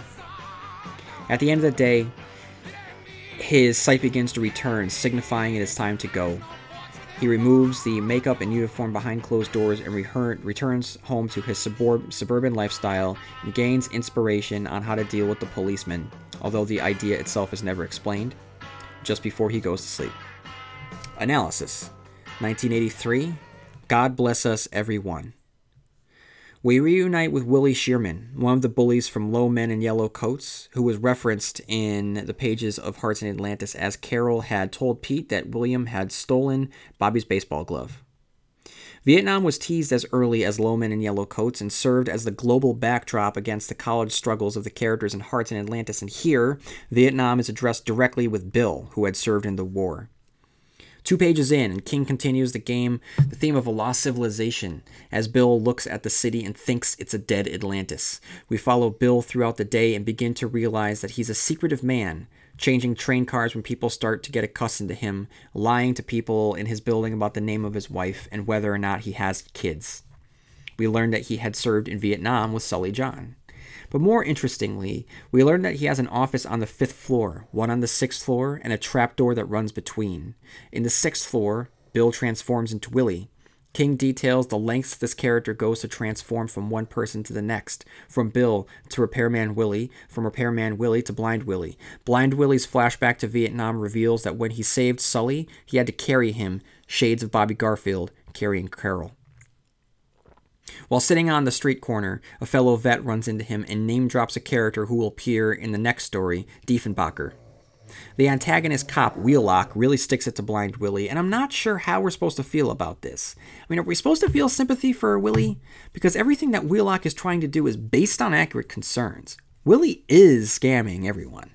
At the end of the day, his sight begins to return, signifying it is time to go. He removes the makeup and uniform behind closed doors and return, returns home to his suburban lifestyle and gains inspiration on how to deal with the policeman, although the idea itself is never explained, just before he goes to sleep. Analysis 1983 God Bless Us Everyone. We reunite with Willie Shearman, one of the bullies from Low Men in Yellow Coats, who was referenced in the pages of Hearts in Atlantis as Carol had told Pete that William had stolen Bobby's baseball glove. Vietnam was teased as early as Low Men in Yellow Coats and served as the global backdrop against the college struggles of the characters in Hearts in Atlantis, and here, Vietnam is addressed directly with Bill, who had served in the war. Two pages in, and King continues the game, the theme of a lost civilization, as Bill looks at the city and thinks it's a dead Atlantis. We follow Bill throughout the day and begin to realize that he's a secretive man, changing train cars when people start to get accustomed to him, lying to people in his building about the name of his wife and whether or not he has kids. We learn that he had served in Vietnam with Sully John. But more interestingly, we learn that he has an office on the fifth floor, one on the sixth floor, and a trapdoor that runs between. In the sixth floor, Bill transforms into Willie. King details the lengths this character goes to transform from one person to the next, from Bill to Repairman Willie, from Repairman Willie to Blind Willie. Blind Willie's flashback to Vietnam reveals that when he saved Sully, he had to carry him, shades of Bobby Garfield, carrying Carol. While sitting on the street corner, a fellow vet runs into him and name drops a character who will appear in the next story, Diefenbacher. The antagonist cop, Wheelock, really sticks it to Blind Willie, and I'm not sure how we're supposed to feel about this. I mean, are we supposed to feel sympathy for Willie? Because everything that Wheelock is trying to do is based on accurate concerns. Willie is scamming everyone.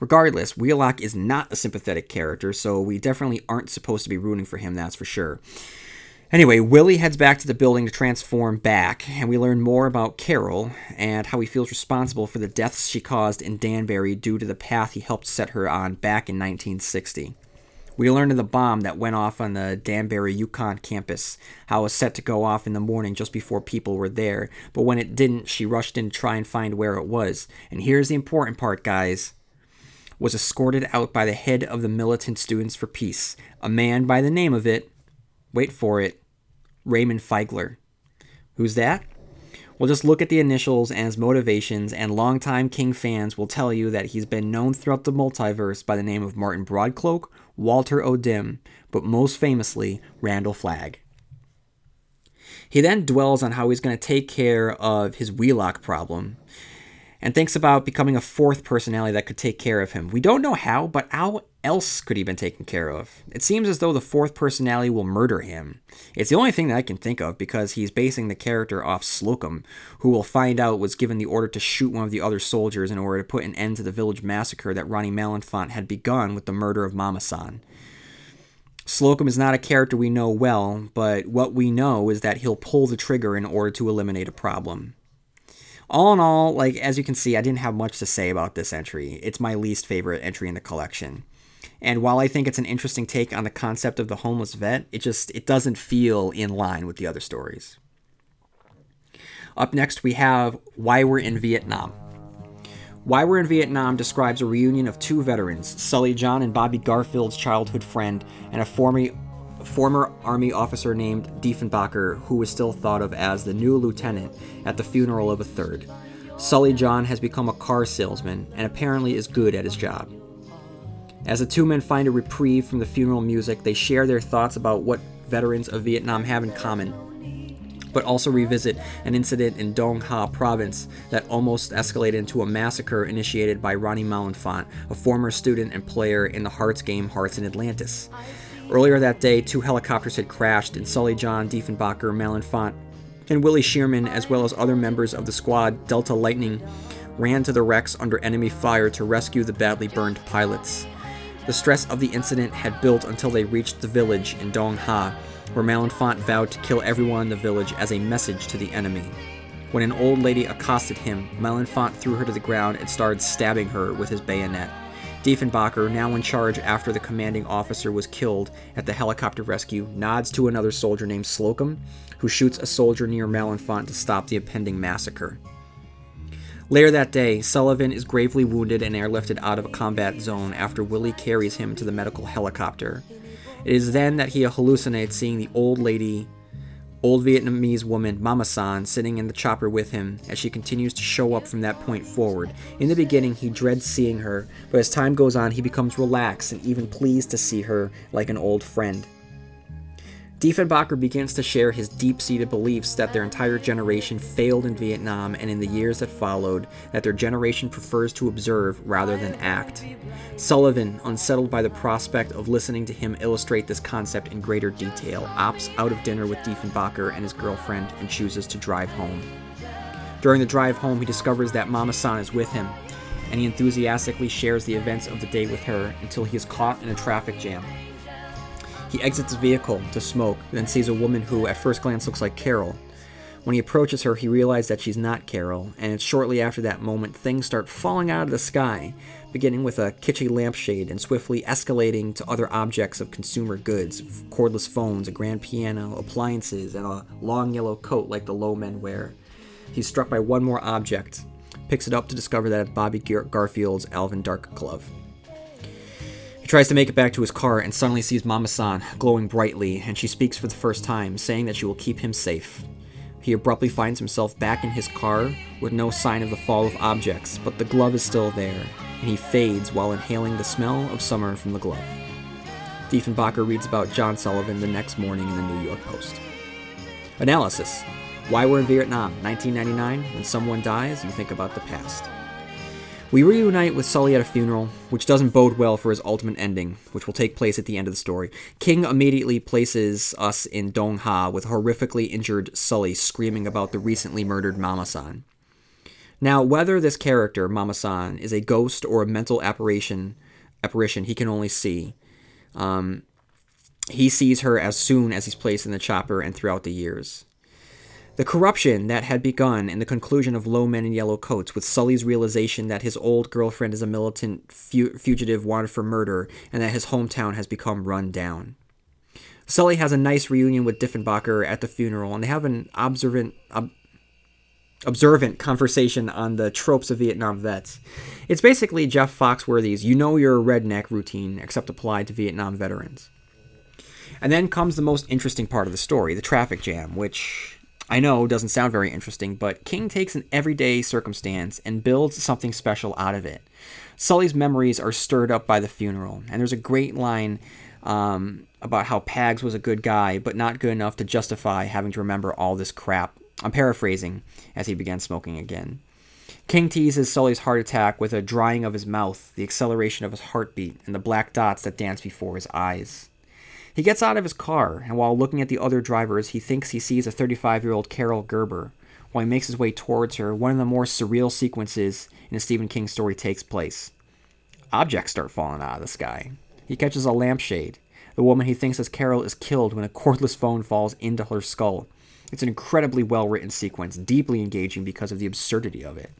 Regardless, Wheelock is not a sympathetic character, so we definitely aren't supposed to be rooting for him, that's for sure. Anyway, Willie heads back to the building to transform back, and we learn more about Carol and how he feels responsible for the deaths she caused in Danbury due to the path he helped set her on back in 1960. We learn of the bomb that went off on the Danbury UConn campus, how it was set to go off in the morning just before people were there, but when it didn't, she rushed in to try and find where it was. And here's the important part, guys. Was escorted out by the head of the Militant Students for Peace, a man by the name of it, wait for it, Raymond Fiegler. Who's that? Well, just look at the initials and his motivations, and longtime King fans will tell you that he's been known throughout the multiverse by the name of Martin Broadcloak, Walter O'Dim, but most famously, Randall Flagg. He then dwells on how he's going to take care of his Wheelock problem and thinks about becoming a fourth personality that could take care of him. We don't know how, but how else could he have been taken care of? It seems as though the fourth personality will murder him. It's the only thing that I can think of because he's basing the character off Slocum, who we'll find out was given the order to shoot one of the other soldiers in order to put an end to the village massacre that Ronnie Malenfant had begun with the murder of Mama San. Slocum is not a character we know well, but what we know is that he'll pull the trigger in order to eliminate a problem all in all, like as you can see, I didn't have much to say about this entry. It's my least favorite entry in the collection. And while I think it's an interesting take on the concept of the homeless vet, it just it doesn't feel in line with the other stories. Up next, we have Why We're in Vietnam. Why We're in Vietnam describes a reunion of two veterans, Sully John and Bobby Garfield's childhood friend, and a former former Army officer named Diefenbacher, who was still thought of as the new lieutenant at the funeral of a third. Sully John has become a car salesman and apparently is good at his job. As the two men find a reprieve from the funeral music, they share their thoughts about what veterans of Vietnam have in common, but also revisit an incident in Dong Ha province that almost escalated into a massacre initiated by Ronnie Malenfant, a former student and player in the Hearts game Hearts in Atlantis. Earlier that day, two helicopters had crashed, and Sully John, Diefenbacher, Malenfant, and Willie Shearman, as well as other members of the squad Delta Lightning, ran to the wrecks under enemy fire to rescue the badly burned pilots. The stress of the incident had built until they reached the village in Dong Ha, where Malenfant vowed to kill everyone in the village as a message to the enemy. When an old lady accosted him, Malenfant threw her to the ground and started stabbing her with his bayonet. Diefenbacher, now in charge after the commanding officer was killed at the helicopter rescue, nods to another soldier named Slocum, who shoots a soldier near Malenfant to stop the impending massacre. Later that day, Sullivan is gravely wounded and airlifted out of a combat zone after Willie carries him to the medical helicopter. It is then that he hallucinates seeing the old lady, old Vietnamese woman Mama San sitting in the chopper with him as she continues to show up from that point forward. In the beginning, he dreads seeing her, but as time goes on, he becomes relaxed and even pleased to see her like an old friend. Diefenbacher begins to share his deep seated beliefs that their entire generation failed in Vietnam and in the years that followed, that their generation prefers to observe rather than act. Sullivan, unsettled by the prospect of listening to him illustrate this concept in greater detail, opts out of dinner with Diefenbacher and his girlfriend and chooses to drive home. During the drive home, he discovers that Mama San is with him, and he enthusiastically shares the events of the day with her until he is caught in a traffic jam. He exits his vehicle to smoke, then sees a woman who, at first glance, looks like Carol. When he approaches her, he realizes that she's not Carol, and it's shortly after that moment things start falling out of the sky, beginning with a kitschy lampshade and swiftly escalating to other objects of consumer goods cordless phones, a grand piano, appliances, and a long yellow coat like the low men wear. He's struck by one more object, picks it up to discover that it's Bobby Gar- Garfield's Alvin Dark glove. He tries to make it back to his car and suddenly sees Mama San glowing brightly, and she speaks for the first time, saying that she will keep him safe. He abruptly finds himself back in his car with no sign of the fall of objects, but the glove is still there, and he fades while inhaling the smell of summer from the glove. Diefenbacher reads about John Sullivan the next morning in the New York Post. Analysis Why we're in Vietnam, 1999. When someone dies, you think about the past. We reunite with Sully at a funeral, which doesn't bode well for his ultimate ending, which will take place at the end of the story. King immediately places us in Dong Ha with horrifically injured Sully screaming about the recently murdered Mama San. Now, whether this character, Mama San, is a ghost or a mental apparition, apparition he can only see, um, he sees her as soon as he's placed in the chopper and throughout the years. The corruption that had begun in the conclusion of Low Men in Yellow Coats, with Sully's realization that his old girlfriend is a militant fu- fugitive wanted for murder and that his hometown has become run down. Sully has a nice reunion with Diefenbacher at the funeral, and they have an observant, ob- observant conversation on the tropes of Vietnam vets. It's basically Jeff Foxworthy's "You know you're a redneck" routine, except applied to Vietnam veterans. And then comes the most interesting part of the story, the traffic jam, which I know doesn't sound very interesting, but King takes an everyday circumstance and builds something special out of it. Sully's memories are stirred up by the funeral, and there's a great line um, about how Pags was a good guy, but not good enough to justify having to remember all this crap. I'm paraphrasing as he began smoking again. King teases Sully's heart attack with a drying of his mouth, the acceleration of his heartbeat, and the black dots that dance before his eyes. He gets out of his car, and while looking at the other drivers, he thinks he sees a 35 year old Carol Gerber. While he makes his way towards her, one of the more surreal sequences in a Stephen King story takes place. Objects start falling out of the sky. He catches a lampshade. The woman he thinks is Carol is killed when a cordless phone falls into her skull. It's an incredibly well written sequence, deeply engaging because of the absurdity of it.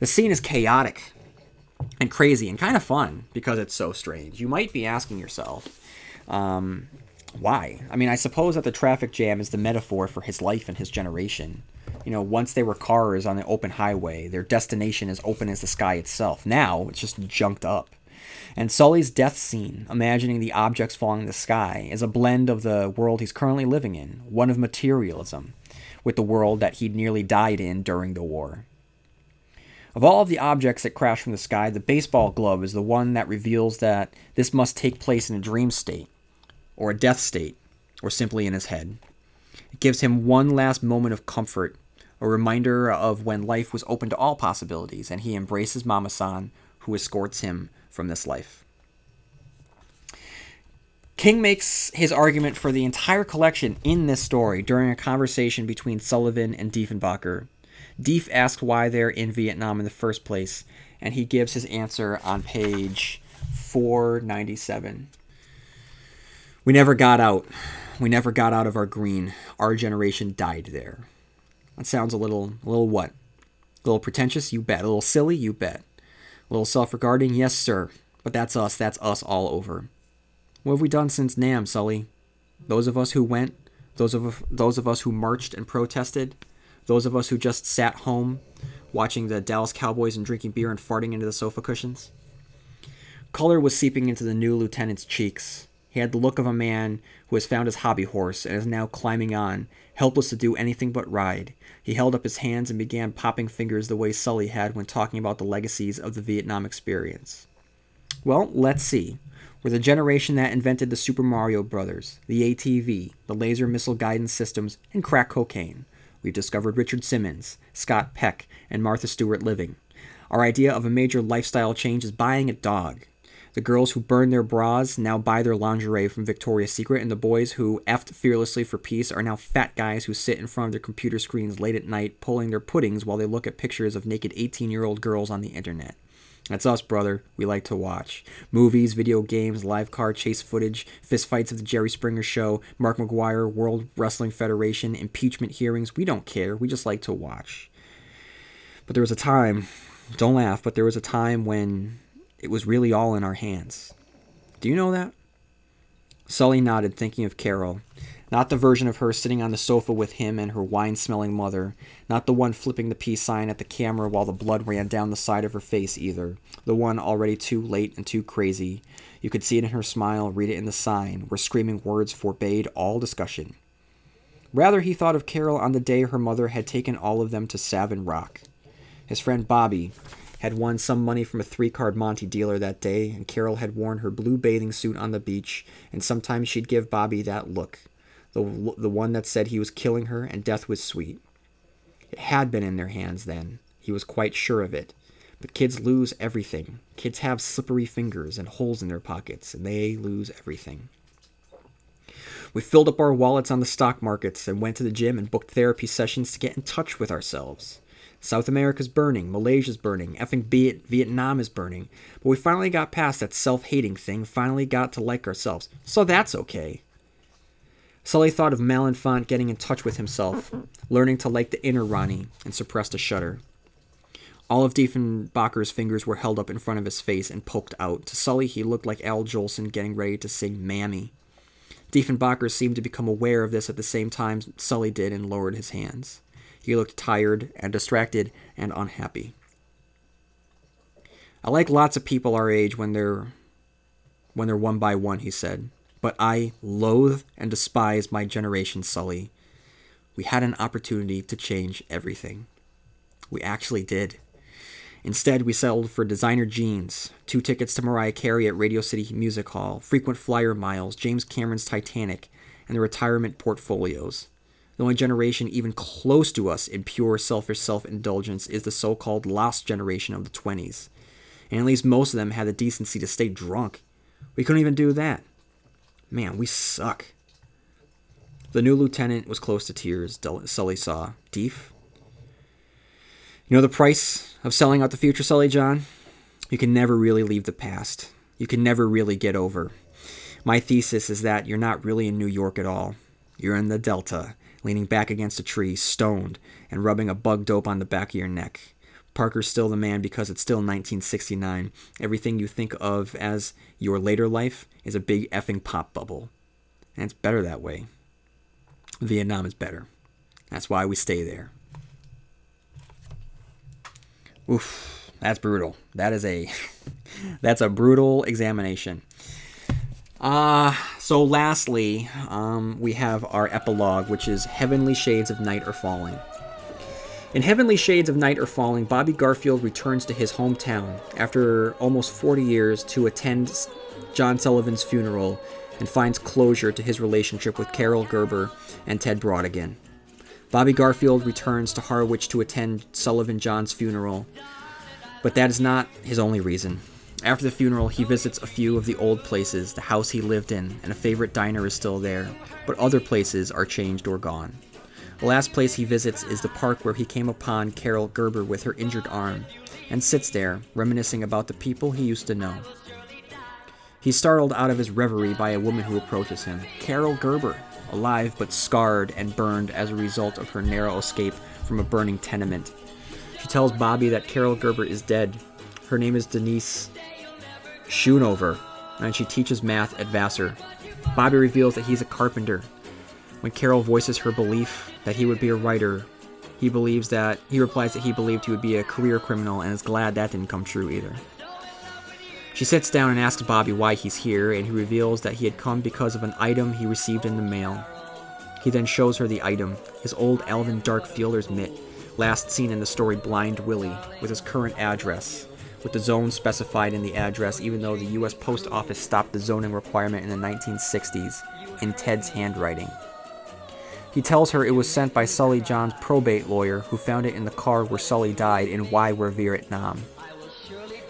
The scene is chaotic and crazy and kind of fun because it's so strange. You might be asking yourself, um, why? I mean, I suppose that the traffic jam is the metaphor for his life and his generation. You know, once they were cars on the open highway, their destination is open as the sky itself. Now it's just junked up. And Sully's death scene, imagining the objects falling in the sky, is a blend of the world he's currently living in, one of materialism, with the world that he'd nearly died in during the war. Of all of the objects that crash from the sky, the baseball glove is the one that reveals that this must take place in a dream state, or a death state, or simply in his head. It gives him one last moment of comfort, a reminder of when life was open to all possibilities, and he embraces Mama San, who escorts him from this life. King makes his argument for the entire collection in this story during a conversation between Sullivan and Diefenbacher. Dief asks why they're in Vietnam in the first place, and he gives his answer on page 497. We never got out. We never got out of our green. Our generation died there. That sounds a little, a little what? A little pretentious? You bet. A little silly? You bet. A little self regarding? Yes, sir. But that's us. That's us all over. What have we done since Nam, Sully? Those of us who went, those of those of us who marched and protested, those of us who just sat home watching the Dallas Cowboys and drinking beer and farting into the sofa cushions. Color was seeping into the new lieutenant's cheeks. He had the look of a man who has found his hobby horse and is now climbing on, helpless to do anything but ride. He held up his hands and began popping fingers the way Sully had when talking about the legacies of the Vietnam experience. Well, let's see. We're the generation that invented the Super Mario Brothers, the ATV, the laser missile guidance systems, and crack cocaine. We've discovered Richard Simmons, Scott Peck, and Martha Stewart living. Our idea of a major lifestyle change is buying a dog. The girls who burn their bras now buy their lingerie from Victoria's Secret, and the boys who effed fearlessly for peace are now fat guys who sit in front of their computer screens late at night pulling their puddings while they look at pictures of naked 18 year old girls on the internet. That's us, brother. We like to watch movies, video games, live car chase footage, fistfights of the Jerry Springer Show, Mark McGwire, World Wrestling Federation, impeachment hearings. We don't care. We just like to watch. But there was a time, don't laugh, but there was a time when it was really all in our hands. Do you know that? Sully nodded, thinking of Carol. Not the version of her sitting on the sofa with him and her wine smelling mother. Not the one flipping the peace sign at the camera while the blood ran down the side of her face, either. The one already too late and too crazy. You could see it in her smile, read it in the sign, where screaming words forbade all discussion. Rather, he thought of Carol on the day her mother had taken all of them to Savin Rock. His friend Bobby had won some money from a three card Monte dealer that day, and Carol had worn her blue bathing suit on the beach, and sometimes she'd give Bobby that look the, the one that said he was killing her and death was sweet. It had been in their hands then. He was quite sure of it. But kids lose everything. Kids have slippery fingers and holes in their pockets, and they lose everything. We filled up our wallets on the stock markets and went to the gym and booked therapy sessions to get in touch with ourselves. South America's burning, Malaysia's burning, effing Vietnam is burning. But we finally got past that self hating thing, finally got to like ourselves. So that's okay. Sully thought of Malenfant getting in touch with himself, learning to like the inner Ronnie, and suppressed a shudder. All of Diefenbacher's fingers were held up in front of his face and poked out. To Sully, he looked like Al Jolson getting ready to sing Mammy. Diefenbacher seemed to become aware of this at the same time Sully did and lowered his hands. He looked tired and distracted and unhappy. I like lots of people our age when they're when they're one by one, he said but I loathe and despise my generation, Sully. We had an opportunity to change everything. We actually did. Instead, we settled for designer jeans, two tickets to Mariah Carey at Radio City Music Hall, frequent flyer miles, James Cameron's Titanic, and the retirement portfolios. The only generation even close to us in pure selfish self indulgence is the so called lost generation of the 20s. And at least most of them had the decency to stay drunk. We couldn't even do that. Man, we suck. The new lieutenant was close to tears, Sully saw. Dief? You know the price of selling out the future, Sully John? You can never really leave the past. You can never really get over. My thesis is that you're not really in New York at all. You're in the Delta, leaning back against a tree, stoned, and rubbing a bug dope on the back of your neck. Parker's still the man because it's still 1969. Everything you think of as your later life is a big effing pop bubble. And it's better that way. Vietnam is better. That's why we stay there. Oof, that's brutal. That is a that's a brutal examination. Uh, so lastly, um, we have our epilogue, which is Heavenly Shades of Night Are Falling. In Heavenly Shades of Night Are Falling, Bobby Garfield returns to his hometown after almost 40 years to attend John Sullivan's funeral and finds closure to his relationship with Carol Gerber and Ted Brautigan. Bobby Garfield returns to Harwich to attend Sullivan John's funeral, but that is not his only reason. After the funeral, he visits a few of the old places, the house he lived in, and a favorite diner is still there, but other places are changed or gone. The last place he visits is the park where he came upon Carol Gerber with her injured arm, and sits there, reminiscing about the people he used to know. He's startled out of his reverie by a woman who approaches him Carol Gerber, alive but scarred and burned as a result of her narrow escape from a burning tenement. She tells Bobby that Carol Gerber is dead. Her name is Denise Schoonover, and she teaches math at Vassar. Bobby reveals that he's a carpenter when Carol voices her belief that he would be a writer, he believes that he replies that he believed he would be a career criminal and is glad that didn't come true either. She sits down and asks Bobby why he's here, and he reveals that he had come because of an item he received in the mail. He then shows her the item, his old Alvin Dark Fielder's mitt, last seen in the story Blind Willie, with his current address, with the zone specified in the address, even though the U.S. Post Office stopped the zoning requirement in the 1960s, in Ted's handwriting. He tells her it was sent by Sully John's probate lawyer, who found it in the car where Sully died in Why We're Vietnam.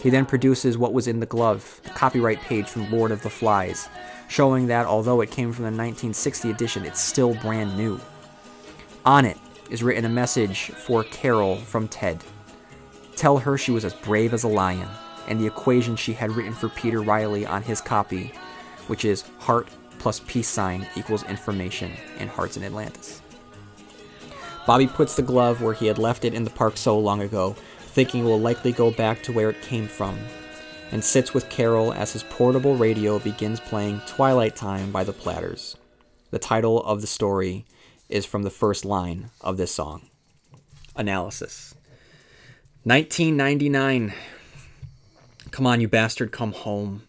He then produces what was in the glove, the copyright page from Lord of the Flies, showing that although it came from the 1960 edition, it's still brand new. On it is written a message for Carol from Ted. Tell her she was as brave as a lion, and the equation she had written for Peter Riley on his copy, which is heart plus peace sign equals information in Hearts in Atlantis. Bobby puts the glove where he had left it in the park so long ago, thinking it will likely go back to where it came from, and sits with Carol as his portable radio begins playing Twilight Time by the Platters. The title of the story is from the first line of this song. Analysis 1999. Come on, you bastard, come home.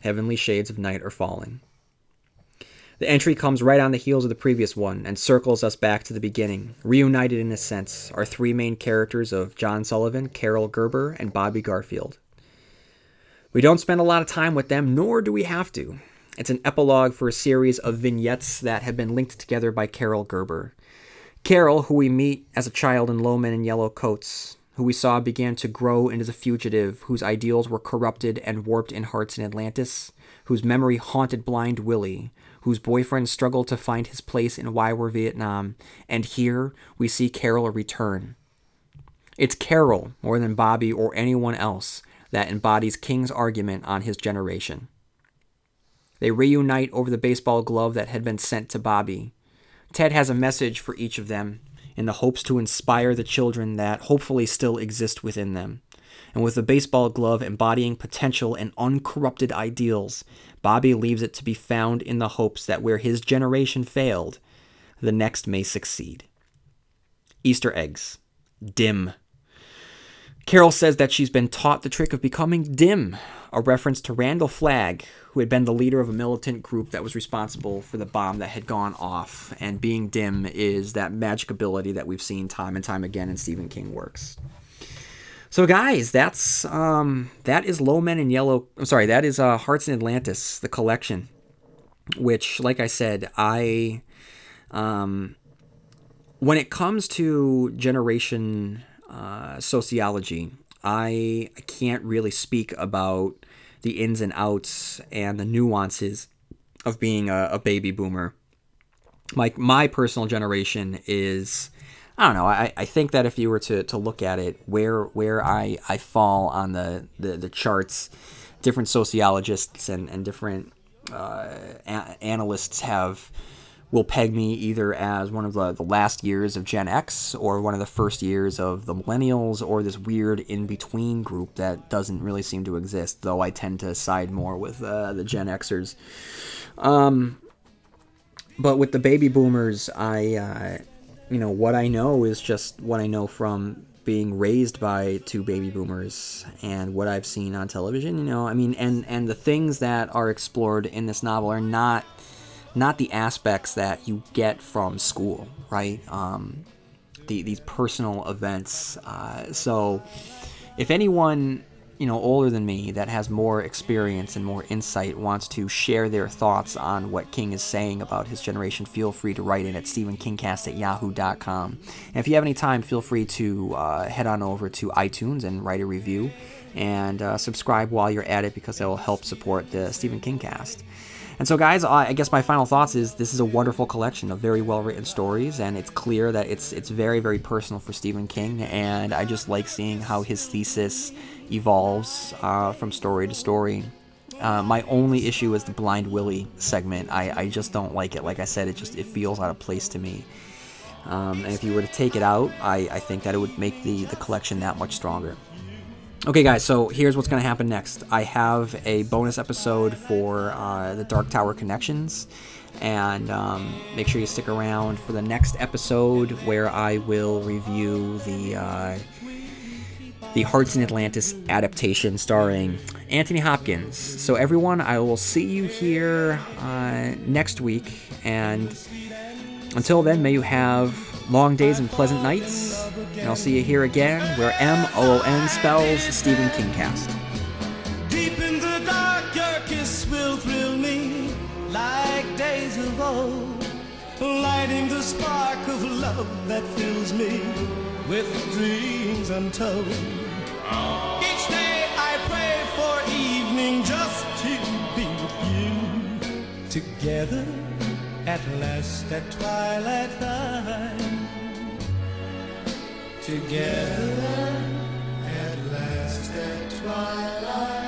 Heavenly shades of night are falling. The entry comes right on the heels of the previous one and circles us back to the beginning, reunited in a sense, our three main characters of John Sullivan, Carol Gerber, and Bobby Garfield. We don't spend a lot of time with them, nor do we have to. It's an epilogue for a series of vignettes that have been linked together by Carol Gerber. Carol, who we meet as a child in Low in Yellow Coats, who we saw began to grow into the fugitive, whose ideals were corrupted and warped in Hearts in Atlantis, whose memory haunted Blind Willie, whose boyfriend struggled to find his place in Why We're Vietnam, and here we see Carol return. It's Carol, more than Bobby or anyone else, that embodies King's argument on his generation. They reunite over the baseball glove that had been sent to Bobby. Ted has a message for each of them in the hopes to inspire the children that hopefully still exist within them. And with the baseball glove embodying potential and uncorrupted ideals, Bobby leaves it to be found in the hopes that where his generation failed, the next may succeed. Easter eggs. Dim. Carol says that she's been taught the trick of becoming dim, a reference to Randall Flagg, who had been the leader of a militant group that was responsible for the bomb that had gone off. And being dim is that magic ability that we've seen time and time again in Stephen King works. So guys, that's um, that is Low Men in Yellow. I'm sorry, that is uh, Hearts in Atlantis, the collection. Which, like I said, I um, when it comes to generation uh, sociology, I, I can't really speak about the ins and outs and the nuances of being a, a baby boomer. Like my personal generation is I don't know. I, I think that if you were to, to look at it, where where I, I fall on the, the, the charts, different sociologists and, and different uh, a- analysts have will peg me either as one of the, the last years of Gen X or one of the first years of the millennials or this weird in between group that doesn't really seem to exist, though I tend to side more with uh, the Gen Xers. Um, but with the baby boomers, I. Uh, you know, what I know is just what I know from being raised by two baby boomers and what I've seen on television, you know, I mean, and and the things that are explored in this novel are not not the aspects that you get from school, right? Um, the, these personal events. Uh, so, if anyone you know older than me that has more experience and more insight wants to share their thoughts on what king is saying about his generation feel free to write in at stephenkingcast at yahoo.com and if you have any time feel free to uh, head on over to itunes and write a review and uh, subscribe while you're at it because that will help support the stephen king cast and so, guys, I guess my final thoughts is this is a wonderful collection of very well written stories, and it's clear that it's it's very very personal for Stephen King, and I just like seeing how his thesis evolves uh, from story to story. Uh, my only issue is the Blind Willie segment. I, I just don't like it. Like I said, it just it feels out of place to me. Um, and if you were to take it out, I, I think that it would make the, the collection that much stronger. Okay, guys, so here's what's going to happen next. I have a bonus episode for uh, the Dark Tower Connections, and um, make sure you stick around for the next episode where I will review the. Uh, the Hearts in Atlantis adaptation starring Anthony Hopkins. So, everyone, I will see you here uh, next week. And until then, may you have long days and pleasant nights. And I'll see you here again where M O O N spells Stephen King cast. Deep in the dark, your kiss will thrill me like days of old, lighting the spark of love that fills me with dreams untold. Each day I pray for evening just to be with you. Together at last at twilight time. Together at last at twilight.